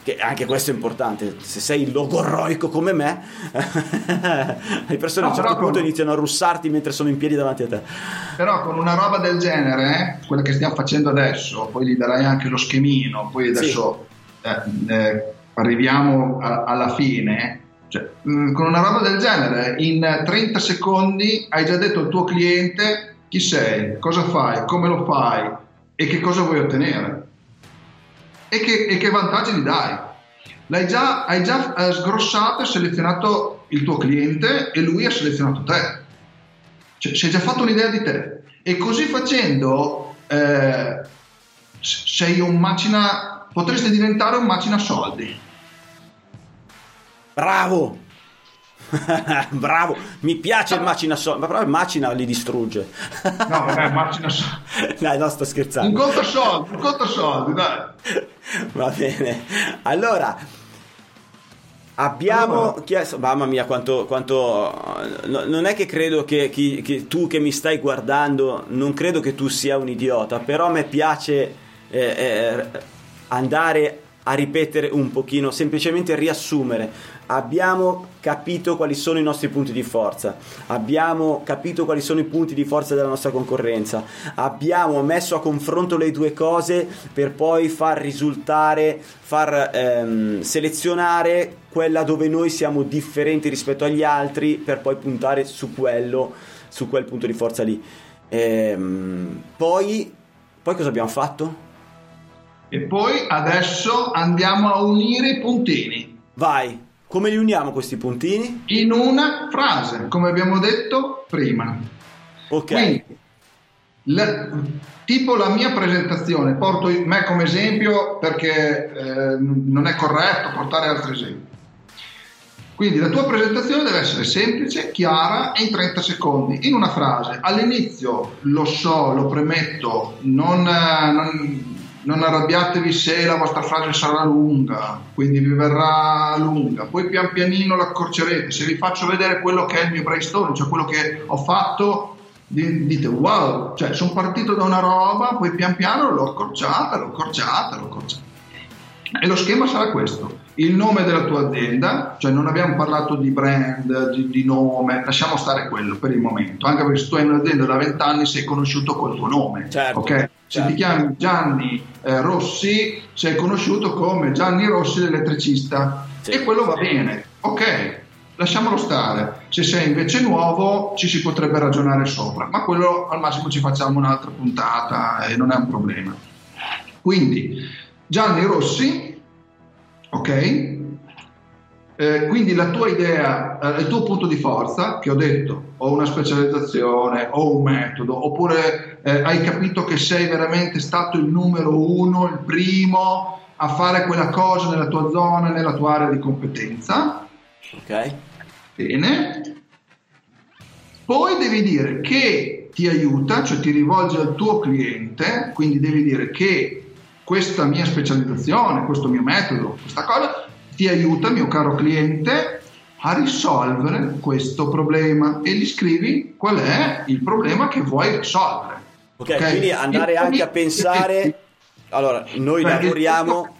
S1: Che anche questo è importante. Se sei logorroico come me, <laughs> le persone a un
S4: No,
S1: certo punto
S4: con-
S1: iniziano a russarti mentre sono in piedi davanti a te.
S4: Però con una roba del genere, eh, quella che stiamo facendo adesso, poi gli darai anche lo schemino, poi adesso eh, eh, arriviamo a- alla fine. Cioè, mh, con una roba del genere, in 30 secondi hai già detto al tuo cliente chi sei, cosa fai, come lo fai e che cosa vuoi ottenere e che, e che vantaggi gli dai. L'hai già, hai già eh, sgrossato e selezionato il tuo cliente e lui ha selezionato te. Cioè, si è già fatto un'idea di te e così facendo eh, sei un macina potresti diventare un macina soldi
S1: Bravo! <laughs> Bravo! Mi piace il macina soldi, ma però il macina li distrugge.
S4: no vabbè macina soldi <laughs>
S1: Dai, no, sto
S4: un
S1: scherzando.
S4: conto soldi un conto soldi dai
S1: Va bene. Allora, abbiamo
S4: Allora.
S1: chiesto... Mamma mia, quanto... quanto no- non è che credo che, chi- che tu che mi stai guardando, non credo che tu sia un idiota, però a me piace eh, eh, andare a ripetere un pochino, semplicemente riassumere. Abbiamo capito quali sono i nostri punti di forza, abbiamo capito quali sono i punti di forza della nostra concorrenza, abbiamo messo a confronto le due cose per poi far risultare, far ehm, selezionare quella dove noi siamo differenti rispetto agli altri per poi puntare su quello, su quel punto di forza lì. Ehm, poi, poi cosa abbiamo fatto?
S4: e poi adesso andiamo a unire i puntini
S1: Vai, come li uniamo questi puntini?
S4: in una frase come abbiamo detto prima
S1: Ok.
S4: Quindi, la- tipo la mia presentazione, porto me come esempio perché eh, non è corretto portare altri esempi. Quindi la tua presentazione deve essere semplice, chiara e in 30 secondi, in una frase. All'inizio lo so, lo premetto, non, eh, non, non arrabbiatevi se la vostra frase sarà lunga, quindi vi verrà lunga, poi pian pianino l'accorcerete. Se vi faccio vedere quello che è il mio brainstorming, cioè quello che ho fatto, dite wow, cioè sono partito da una roba, poi pian piano l'ho accorciata, l'ho accorciata, l'ho accorciata. E lo schema sarà questo il nome della tua azienda, cioè non abbiamo parlato di brand, di, di, nome, lasciamo stare quello per il momento, anche perché se tu hai un'azienda da 20 anni sei conosciuto col tuo nome,
S1: certo,
S4: okay? Se
S1: certo.
S4: ti chiami Gianni eh, Rossi sei conosciuto come Gianni Rossi l'elettricista sì. e quello va bene, ok, lasciamolo stare, se sei invece nuovo ci si potrebbe ragionare sopra, ma quello al massimo ci facciamo un'altra puntata e non è un problema. Quindi Gianni Rossi Ok? Eh, quindi la tua idea, eh, il tuo punto di forza, che ho detto, ho una specializzazione, ho un metodo, oppure eh, hai capito che sei veramente stato il numero uno, il primo a fare quella cosa nella tua zona, nella tua area di competenza.
S1: Ok.
S4: Bene. Poi devi dire che ti aiuta, cioè ti rivolgi al tuo cliente, quindi devi dire che questa mia specializzazione, questo mio metodo, questa cosa ti aiuta, mio caro cliente, a risolvere questo problema e gli scrivi qual è il problema che vuoi risolvere.
S1: Ok, okay? quindi andare e anche a pensare... Allora, noi Perché lavoriamo...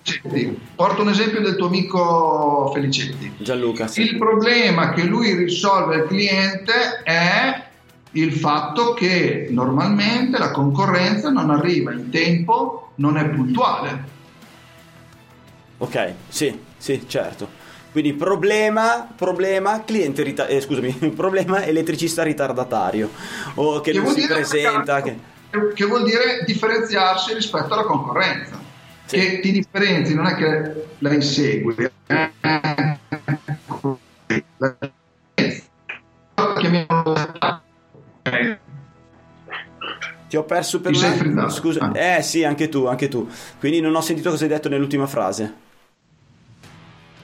S4: Porto un esempio del tuo amico Felicetti.
S1: Gianluca. Sì.
S4: Il problema che lui risolve al cliente è il fatto che normalmente la concorrenza non arriva in tempo, non è puntuale.
S1: Ok, sì, sì, certo. Quindi problema, problema, cliente rita- eh, scusami, <laughs> problema elettricista ritardatario o che, che non si presenta. Che...
S4: che... vuol dire differenziarsi rispetto alla concorrenza. Sì. Che ti differenzi, non è che la insegui. Eh?
S1: Ti perso per
S4: un
S1: Scusa. Ah. Eh sì, anche tu, anche tu. Quindi non ho sentito cosa hai detto nell'ultima frase.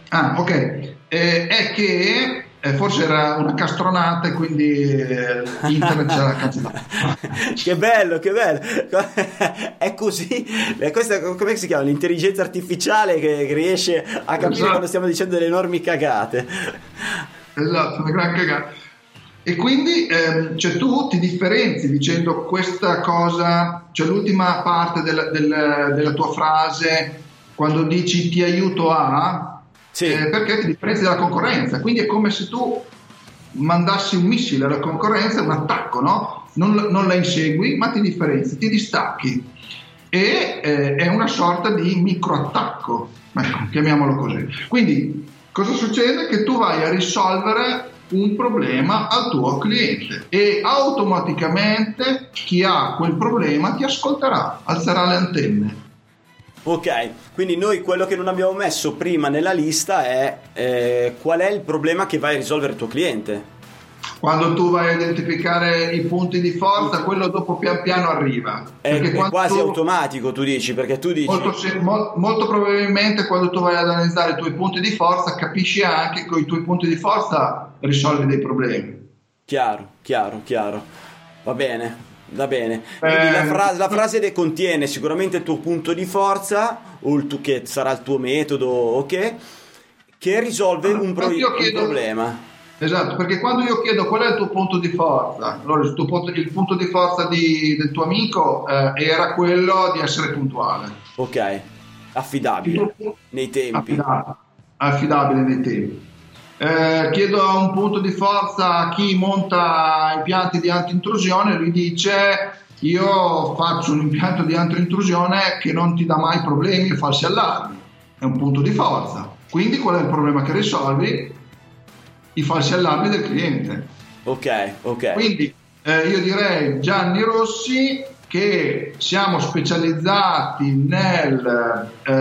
S4: Ah, ok. Eh, è che eh, forse era una castronata e quindi eh, internet c'era cancellato. <laughs>
S1: che bello, che bello. è così. Questa come si chiama? L'intelligenza artificiale che, che riesce a capire esatto. quando stiamo dicendo delle enormi cagate.
S4: Esatto, una gran cagata. E quindi ehm, cioè, tu ti differenzi dicendo questa cosa, cioè l'ultima parte del, del, della tua frase, quando dici ti aiuto a, sì. eh, perché ti differenzi dalla concorrenza. Quindi è come se tu mandassi un missile alla concorrenza, un attacco, no? Non, non la insegui, ma ti differenzi, ti distacchi. E eh, è una sorta di microattacco, ecco, chiamiamolo così. Quindi cosa succede? Che tu vai a risolvere un problema al tuo cliente e automaticamente chi ha quel problema ti ascolterà, alzerà le antenne.
S1: Ok, quindi noi quello che non abbiamo messo prima nella lista è eh, qual è il problema che vai a risolvere il tuo cliente.
S4: Quando tu vai a identificare i punti di forza, quello dopo pian piano arriva.
S1: È, è quasi tu, automatico, tu dici, perché tu dici...
S4: Molto, mo, molto, probabilmente quando tu vai ad analizzare i tuoi punti di forza, capisci anche che con i tuoi punti di forza risolvi dei problemi.
S1: Chiaro, chiaro, chiaro. Va bene, va bene. Quindi eh, la, fra- la, frase contiene sicuramente il tuo punto di forza, o il tu- che sarà il tuo metodo, ok? Che risolve un, pro- chiedo, un problema
S4: Esatto, perché quando io chiedo qual è il tuo punto di forza, allora il, punto, il punto di forza di, del tuo amico eh, era quello di essere puntuale.
S1: Ok, affidabile nei tempi.
S4: Affidabile, affidabile nei tempi. Eh, chiedo un punto di forza a chi monta impianti di anti-intrusione, lui dice io faccio un impianto di anti-intrusione che non ti dà mai problemi e falsi allarmi, è un punto di forza. Quindi qual è il problema che risolvi? I falsi allarmi del cliente.
S1: Ok, ok.
S4: Quindi eh, io direi Gianni Rossi che siamo specializzati nel, eh,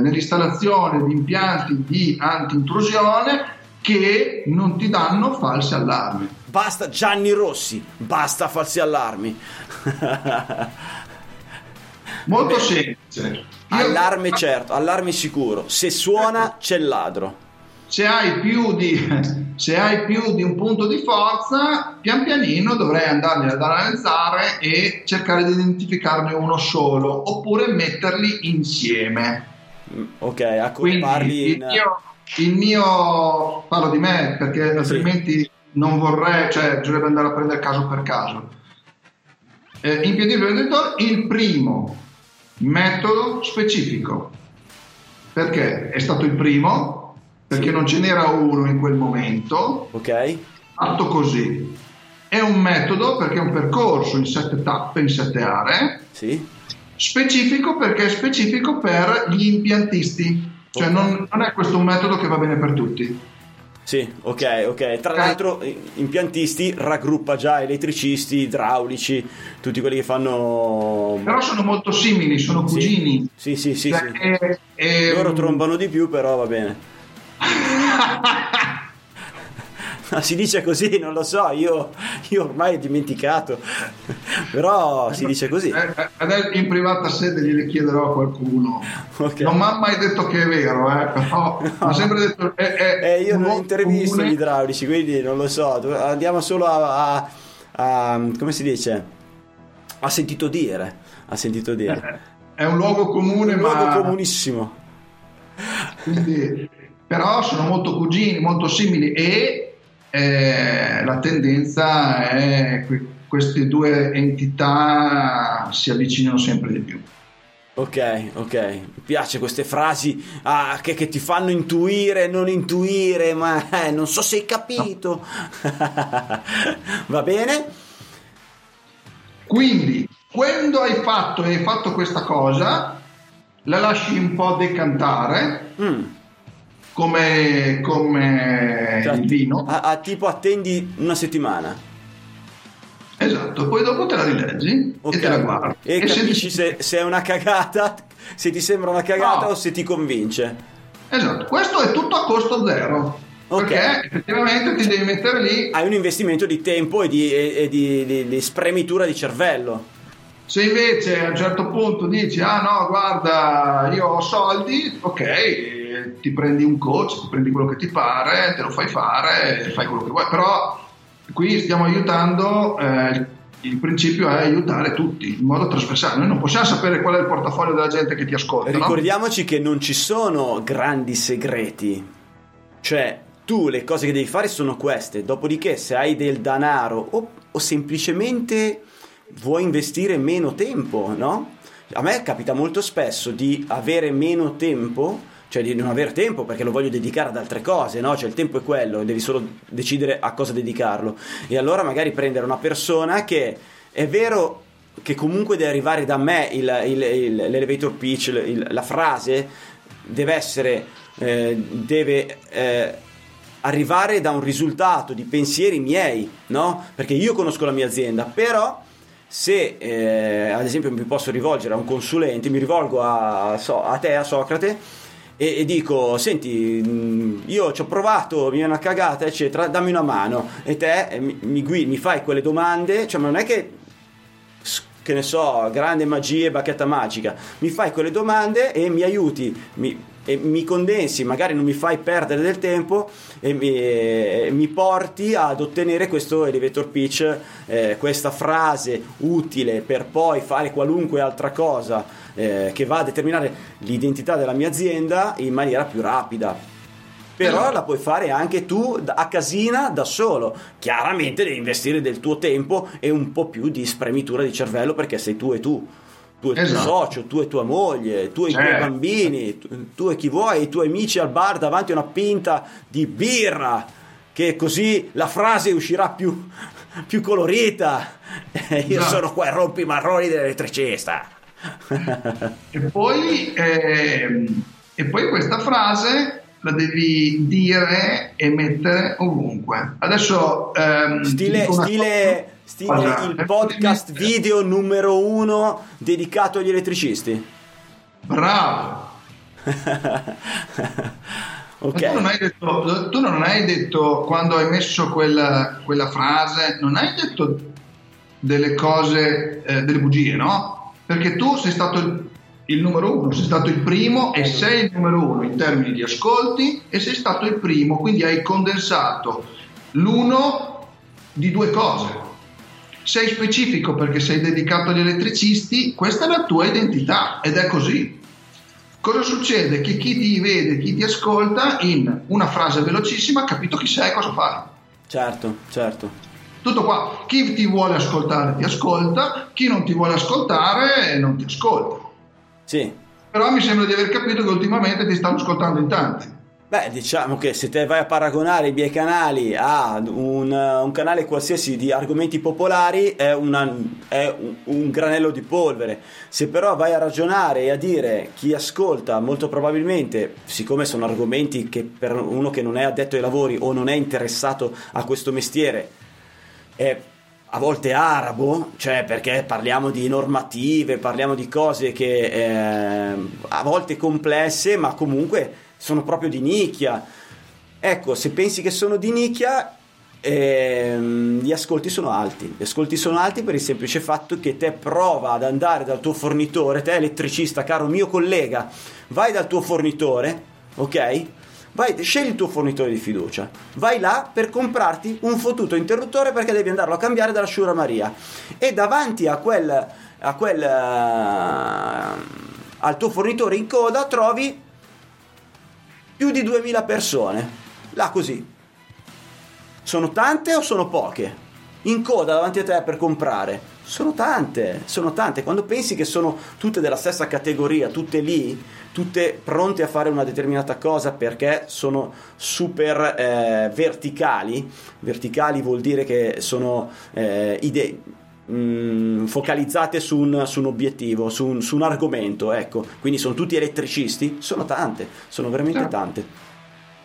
S4: nell'installazione di impianti di anti-intrusione che non ti danno falsi allarmi.
S1: Basta Gianni Rossi, basta falsi allarmi.
S4: Molto semplice.
S1: Io... Allarme certo, allarme sicuro. Se suona c'è il ladro.
S4: Se hai, più di, se hai più di un punto di forza, pian pianino dovrei andarli ad analizzare e cercare di identificarne uno solo, oppure metterli insieme.
S1: Mm, Ok,
S4: il
S1: in...
S4: mio, il mio- parlo di me perché altrimenti non vorrei, cioè bisognerebbe andare a prendere caso per caso. Eh, in piedi venditore il primo metodo specifico perché è stato il primo perché non ce n'era uno in quel momento
S1: Ok?
S4: fatto così è un metodo perché è un percorso in sette tappe in sette aree
S1: Sì?
S4: specifico perché è specifico per gli impiantisti, cioè
S1: Ok.
S4: non, non è questo un metodo che va bene per tutti.
S1: Sì, ok, ok. Tra l'altro, impiantisti raggruppa già elettricisti, idraulici, tutti quelli che fanno.
S4: Però sono molto simili, sono
S1: Sì.
S4: cugini.
S1: Sì, sì, sì.
S4: Cioè,
S1: sì.
S4: è- è-
S1: Loro trombano di più, però va bene. <laughs> si dice così, non lo so, io, io ormai ho dimenticato. <laughs> Però si dice così.
S4: Eh, eh, Adesso in privata sede gliele chiederò a qualcuno.
S1: Ok.
S4: Non mi ha mai detto che è vero, eh, però <laughs> mi ha sempre detto è, è
S1: Eh, io non intervisto
S4: comune.
S1: gli idraulici, quindi non lo so. Andiamo solo a, a- a- come si dice? Ha sentito dire. Ha sentito dire.
S4: È un luogo comune,
S1: Un
S4: ma
S1: luogo comunissimo.
S4: Quindi, però sono molto cugini, molto simili e eh, la tendenza è che queste due entità si avvicinano sempre di più.
S1: Ok, ok. Mi piace queste frasi ah, che, che ti fanno intuire, non intuire, ma eh, non so se hai capito. <laughs> Va bene?
S4: Quindi, quando hai fatto hai fatto questa cosa, la lasci un po' decantare
S1: Mm.
S4: Come, come
S1: Cioè,
S4: il vino.
S1: a- a- tipo attendi una settimana.
S4: Esatto, poi dopo te la rileggi
S1: Ok.
S4: e te la guardi.
S1: E,
S4: se
S1: capisci
S4: ti-
S1: se, se è una cagata, se ti sembra una cagata
S4: No.
S1: o se ti convince.
S4: Esatto, questo è tutto a costo zero.
S1: Ok.
S4: Perché effettivamente ti devi mettere lì
S1: Hai un investimento di tempo e di, e- e di- di- di spremitura di cervello.
S4: Se invece a un certo punto dici, ah no, guarda, io ho soldi, ok, ti prendi un coach, ti prendi quello che ti pare, te lo fai fare, fai quello che vuoi, però qui stiamo aiutando, eh, il principio è aiutare tutti in modo trasversale, noi non possiamo sapere qual è il portafoglio della gente che ti ascolta, no?
S1: Ricordiamoci che non ci sono grandi segreti. Cioè, tu le cose che devi fare sono queste. Dopodiché, se hai del denaro o, o semplicemente vuoi investire meno tempo, no? A me capita molto spesso di avere meno tempo, cioè di non avere tempo perché lo voglio dedicare ad altre cose, no? Cioè il tempo è quello, devi solo decidere a cosa dedicarlo. E allora magari prendere una persona che è vero che comunque deve arrivare da me il- il- il- l'elevator pitch, la frase deve essere, eh, deve eh, arrivare da un risultato di pensieri miei, no? Perché io conosco la mia azienda, però se eh, ad esempio mi posso rivolgere a un consulente, mi rivolgo a, so- a te, a Socrate, e, e dico: Senti, mh, io ci ho provato, mi è una cagata, eccetera, dammi una mano. E te mi, mi mi fai quelle domande, cioè, ma non è che che ne so, grande magia e bacchetta magica, mi fai quelle domande e mi aiuti, mi, e mi condensi, magari non mi fai perdere del tempo e mi, e mi porti ad ottenere questo elevator pitch, eh, questa frase utile per poi fare qualunque altra cosa eh, che va a determinare l'identità della mia azienda in maniera più rapida. Però la puoi fare anche tu a casina da solo. Chiaramente devi investire del tuo tempo e un po' più di spremitura di cervello perché sei tu e tu. Tu e il tuo
S4: Esatto.
S1: socio, tu e tua moglie, tu e i tuoi
S4: Certo.
S1: bambini, tu, tu e chi vuoi, i tuoi amici al bar davanti a una pinta di birra. Che così la frase uscirà più, più colorita. Eh, Io
S4: Esatto.
S1: sono qua i rompimarroni dell'elettricista.
S4: E poi, ehm, e poi questa frase la devi dire e mettere ovunque. Adesso ehm, ti
S1: Stile, stile. Stile
S4: Guarda,
S1: il podcast video numero uno dedicato agli elettricisti.
S4: Bravo. <laughs>
S1: ok.
S4: Ma Tu, non hai detto, tu non hai detto quando hai messo quella, quella frase, non hai detto delle cose, eh, delle bugie, no? Perché tu sei stato il, il numero uno, sei stato il primo e sei il numero uno in termini di ascolti e sei stato il primo, quindi hai condensato l'uno di due cose. Sei specifico perché sei dedicato agli elettricisti, questa è la tua identità ed è così. Cosa succede? Che chi ti vede, chi ti ascolta, in una frase velocissima ha capito chi sei e cosa fai.
S1: Certo, certo.
S4: Tutto qua. Chi ti vuole ascoltare ti ascolta, chi non ti vuole ascoltare non ti ascolta.
S1: Sì.
S4: Però mi sembra di aver capito che ultimamente ti stanno ascoltando in tanti.
S1: Beh, diciamo che se te vai a paragonare i miei canali a un, un canale qualsiasi di argomenti popolari è, una, è un, un, granello di polvere. Se però vai a ragionare e a dire chi ascolta, molto probabilmente, siccome sono argomenti che per uno che non è addetto ai lavori o non è interessato a questo mestiere, è a volte arabo, cioè perché parliamo di normative, parliamo di cose che eh, a volte complesse, ma comunque sono proprio di nicchia. Ecco, se pensi che sono di nicchia, ehm, gli ascolti sono alti. Gli ascolti sono alti per il semplice fatto che te prova ad andare dal tuo fornitore, te elettricista, caro mio collega, vai dal tuo fornitore, ok? Vai, scegli il tuo fornitore di fiducia, vai là per comprarti un fottuto interruttore perché devi andarlo a cambiare dalla Shura Maria e davanti a quel, a quel uh, al tuo fornitore in coda trovi più di 2000 persone. Là così. Sono tante o sono poche? In coda davanti a te per comprare. Sono tante, sono tante. Quando pensi che sono tutte della stessa categoria, tutte lì, tutte pronte a fare una determinata cosa perché sono super eh, verticali. Verticali vuol dire che sono eh, idee mm, focalizzate su un, su un obiettivo, su un, su un, argomento, ecco. Quindi sono tutti elettricisti? Sono tante, sono veramente certo. tante.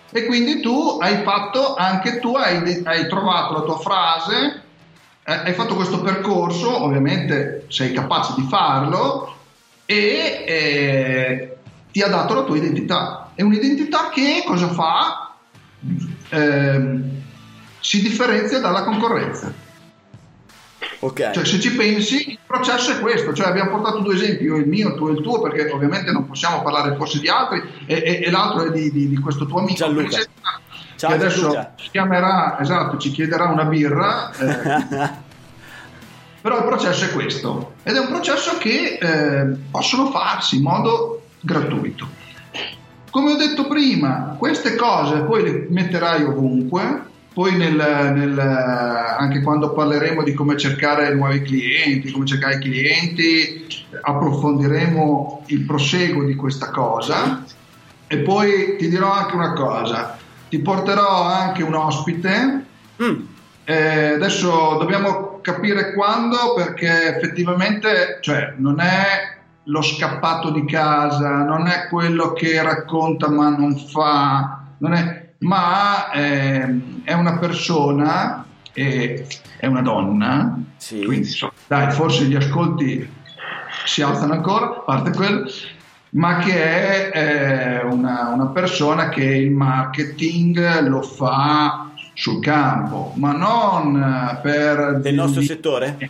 S4: E quindi tu hai fatto, anche tu hai, hai trovato la tua frase, eh, hai fatto questo percorso, ovviamente sei capace di farlo e eh, ti ha dato la tua identità. È un'identità che cosa fa? Eh, si differenzia dalla concorrenza.
S1: Okay.
S4: Cioè, se ci pensi, il processo è questo, cioè abbiamo portato due esempi, io il mio, tu il tuo, perché ovviamente non possiamo parlare forse di altri, e, e, e l'altro è di, di, di, questo tuo amico.
S1: Gianluca.
S4: Ciao, che adesso Gianluca. ci chiamerà, esatto, ci chiederà una birra. <laughs> Eh, però il processo è questo ed è un processo che eh, possono farsi in modo gratuito. Come ho detto prima, queste cose poi le metterai ovunque, poi nel, nel, anche quando parleremo di come cercare nuovi clienti, come cercare clienti, approfondiremo il proseguo di questa cosa e poi ti dirò anche una cosa, ti porterò anche un ospite. Mm. Eh, adesso dobbiamo capire quando perché effettivamente cioè, non è lo scappato di casa, non è quello che racconta ma non fa, non è, ma eh, è una persona, eh, è una donna,
S1: sì.
S4: quindi dai, forse gli ascolti si alzano ancora, a parte quello, ma che è eh, una, una persona che il marketing lo fa sul campo, ma non per...
S1: Del nostro settore?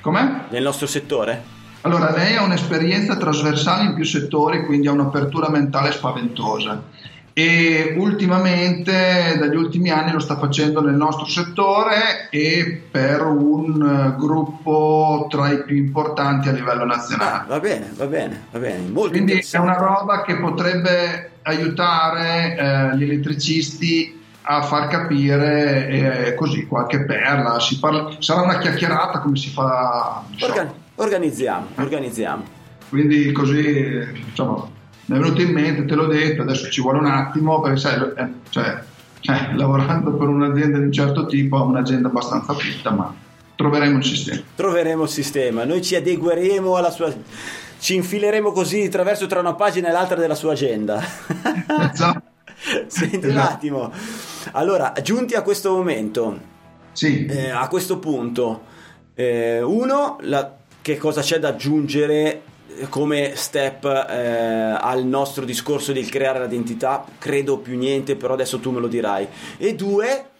S4: Com'è?
S1: Del nostro settore?
S4: Allora, lei ha un'esperienza trasversale in più settori, quindi ha un'apertura mentale spaventosa e ultimamente dagli ultimi anni lo sta facendo nel nostro settore e per un eh, gruppo tra i più importanti a livello nazionale.
S1: Ah, va bene, va bene, va bene. Molto
S4: Quindi è una roba che potrebbe aiutare eh, gli elettricisti a far capire eh, così qualche perla. Parla, sarà una chiacchierata come si fa.
S1: Organ- organizziamo, organizziamo.
S4: Quindi così insomma mi è venuto in mente, te l'ho detto, adesso ci vuole un attimo, perché sai, eh, cioè, cioè, <laughs> lavorando per un'azienda di un certo tipo, ha un'agenda abbastanza fitta, ma troveremo il sistema.
S1: Troveremo il sistema, noi ci adegueremo alla sua... ci infileremo così attraverso tra una pagina e l'altra della sua agenda. <laughs>
S4: Esatto. <laughs>
S1: Senti esatto. un attimo, allora, giunti a questo momento,
S4: sì.
S1: eh, a questo punto, eh, uno, la, che cosa c'è da aggiungere come step eh, al nostro discorso di creare l'identità, credo più niente, però adesso tu me lo dirai. E due,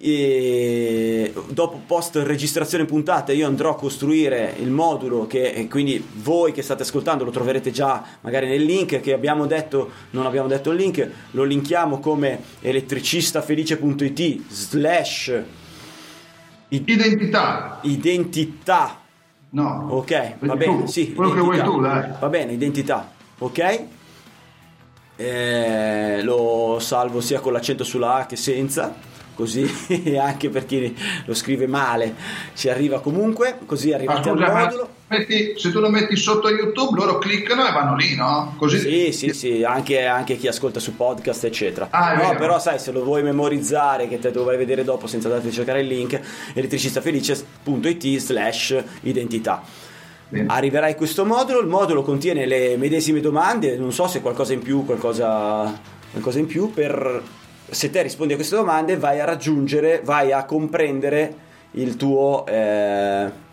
S1: E dopo post registrazione puntata io andrò a costruire il modulo che quindi voi che state ascoltando lo troverete già magari nel link che abbiamo detto non abbiamo detto il link lo linkiamo come elettricistafelice.it slash
S4: Identità.
S1: identità
S4: No.
S1: ok va bene
S4: tu,
S1: sì
S4: Quello che vuoi
S1: identità.
S4: tu, dai.
S1: va bene identità ok Eh, lo salvo sia con l'accento sulla A che senza così <laughs> anche per chi lo scrive male ci arriva comunque così arrivate al
S4: scusa, ma
S1: modulo
S4: metti- se tu lo metti sotto YouTube, loro cliccano e vanno lì, no? Così.
S1: Sì, sì, sì, anche, anche chi ascolta su podcast, eccetera.
S4: Ah,
S1: no,
S4: vero.
S1: però sai, se lo vuoi memorizzare, che te lo vai a vedere dopo senza darti a cercare il link, elettricistafelice.it slash identità.
S4: Bene.
S1: Arriverai questo modulo, il modulo contiene le medesime domande, non so se qualcosa in più, qualcosa, qualcosa in più, per se te rispondi a queste domande vai a raggiungere, vai a comprendere il tuo... eh,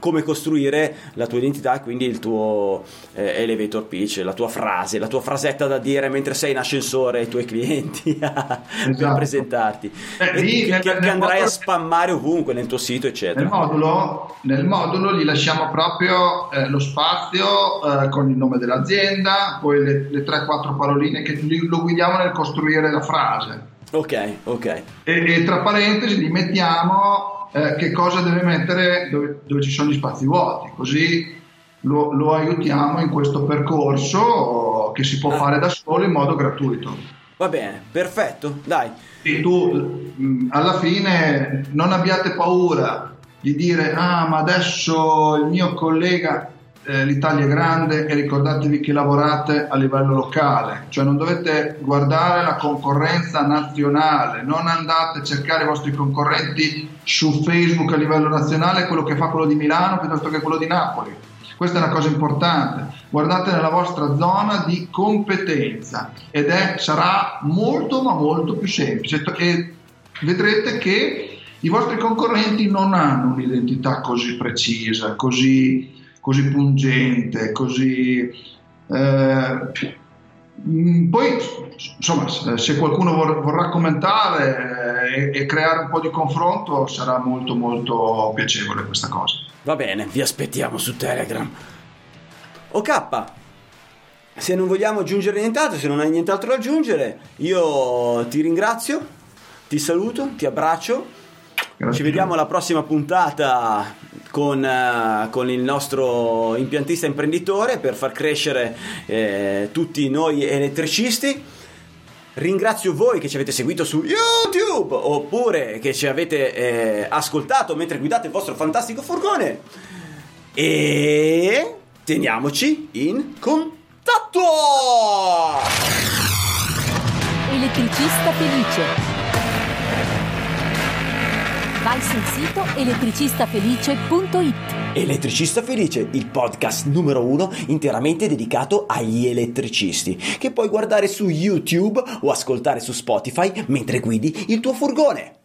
S1: come costruire la tua identità e quindi il tuo eh, elevator pitch, la tua frase, la tua frasetta da dire mentre sei in ascensore ai tuoi clienti <laughs> per
S4: Esatto.
S1: presentarti
S4: Eh,
S1: E
S4: lì
S1: che,
S4: nel-
S1: che-
S4: nel
S1: andrai a
S4: modulo-
S1: spammare ovunque nel tuo sito
S4: Nel
S1: eccetera
S4: modulo, nel modulo gli lasciamo proprio eh, lo spazio eh, con il nome dell'azienda, poi le, le 3-4 paroline che lo guidiamo nel costruire la frase.
S1: Ok ok
S4: E, e tra parentesi gli mettiamo eh, che cosa deve mettere dove, dove ci sono gli spazi vuoti, così lo, lo aiutiamo in questo percorso che si può
S1: Ah.
S4: fare da solo in modo gratuito.
S1: va bene perfetto dai
S4: E tu mh, alla fine non abbiate paura di dire ah ma adesso il mio collega eh, l'Italia è grande e ricordatevi che lavorate a livello locale, cioè non dovete guardare la concorrenza nazionale, non andate a cercare i vostri concorrenti su Facebook a livello nazionale, quello che fa quello di Milano piuttosto che quello di Napoli. Questa è una cosa importante. Guardate nella vostra zona di competenza ed è, sarà molto ma molto più semplice e vedrete che i vostri concorrenti non hanno un'identità così precisa, così, così pungente, così... eh, Mm, Poi, insomma, se qualcuno vor- vorrà commentare eh, e, e creare un po' di confronto, sarà molto molto piacevole questa cosa.
S1: va bene vi aspettiamo su telegram ok se non vogliamo aggiungere nient'altro se non hai nient'altro da aggiungere io ti ringrazio ti saluto ti abbraccio
S4: Grazie.
S1: Ci vediamo alla prossima puntata con, eh, con il nostro impiantista imprenditore per far crescere eh, tutti noi elettricisti. Ringrazio voi che ci avete seguito su YouTube oppure che ci avete eh, ascoltato mentre guidate il vostro fantastico furgone. E teniamoci in contatto!
S2: Elettricista felice. Vai sul sito elettricistafelice.it.
S1: Elettricista Felice, il podcast numero uno interamente dedicato agli elettricisti, che puoi guardare su YouTube o ascoltare su Spotify mentre guidi il tuo furgone.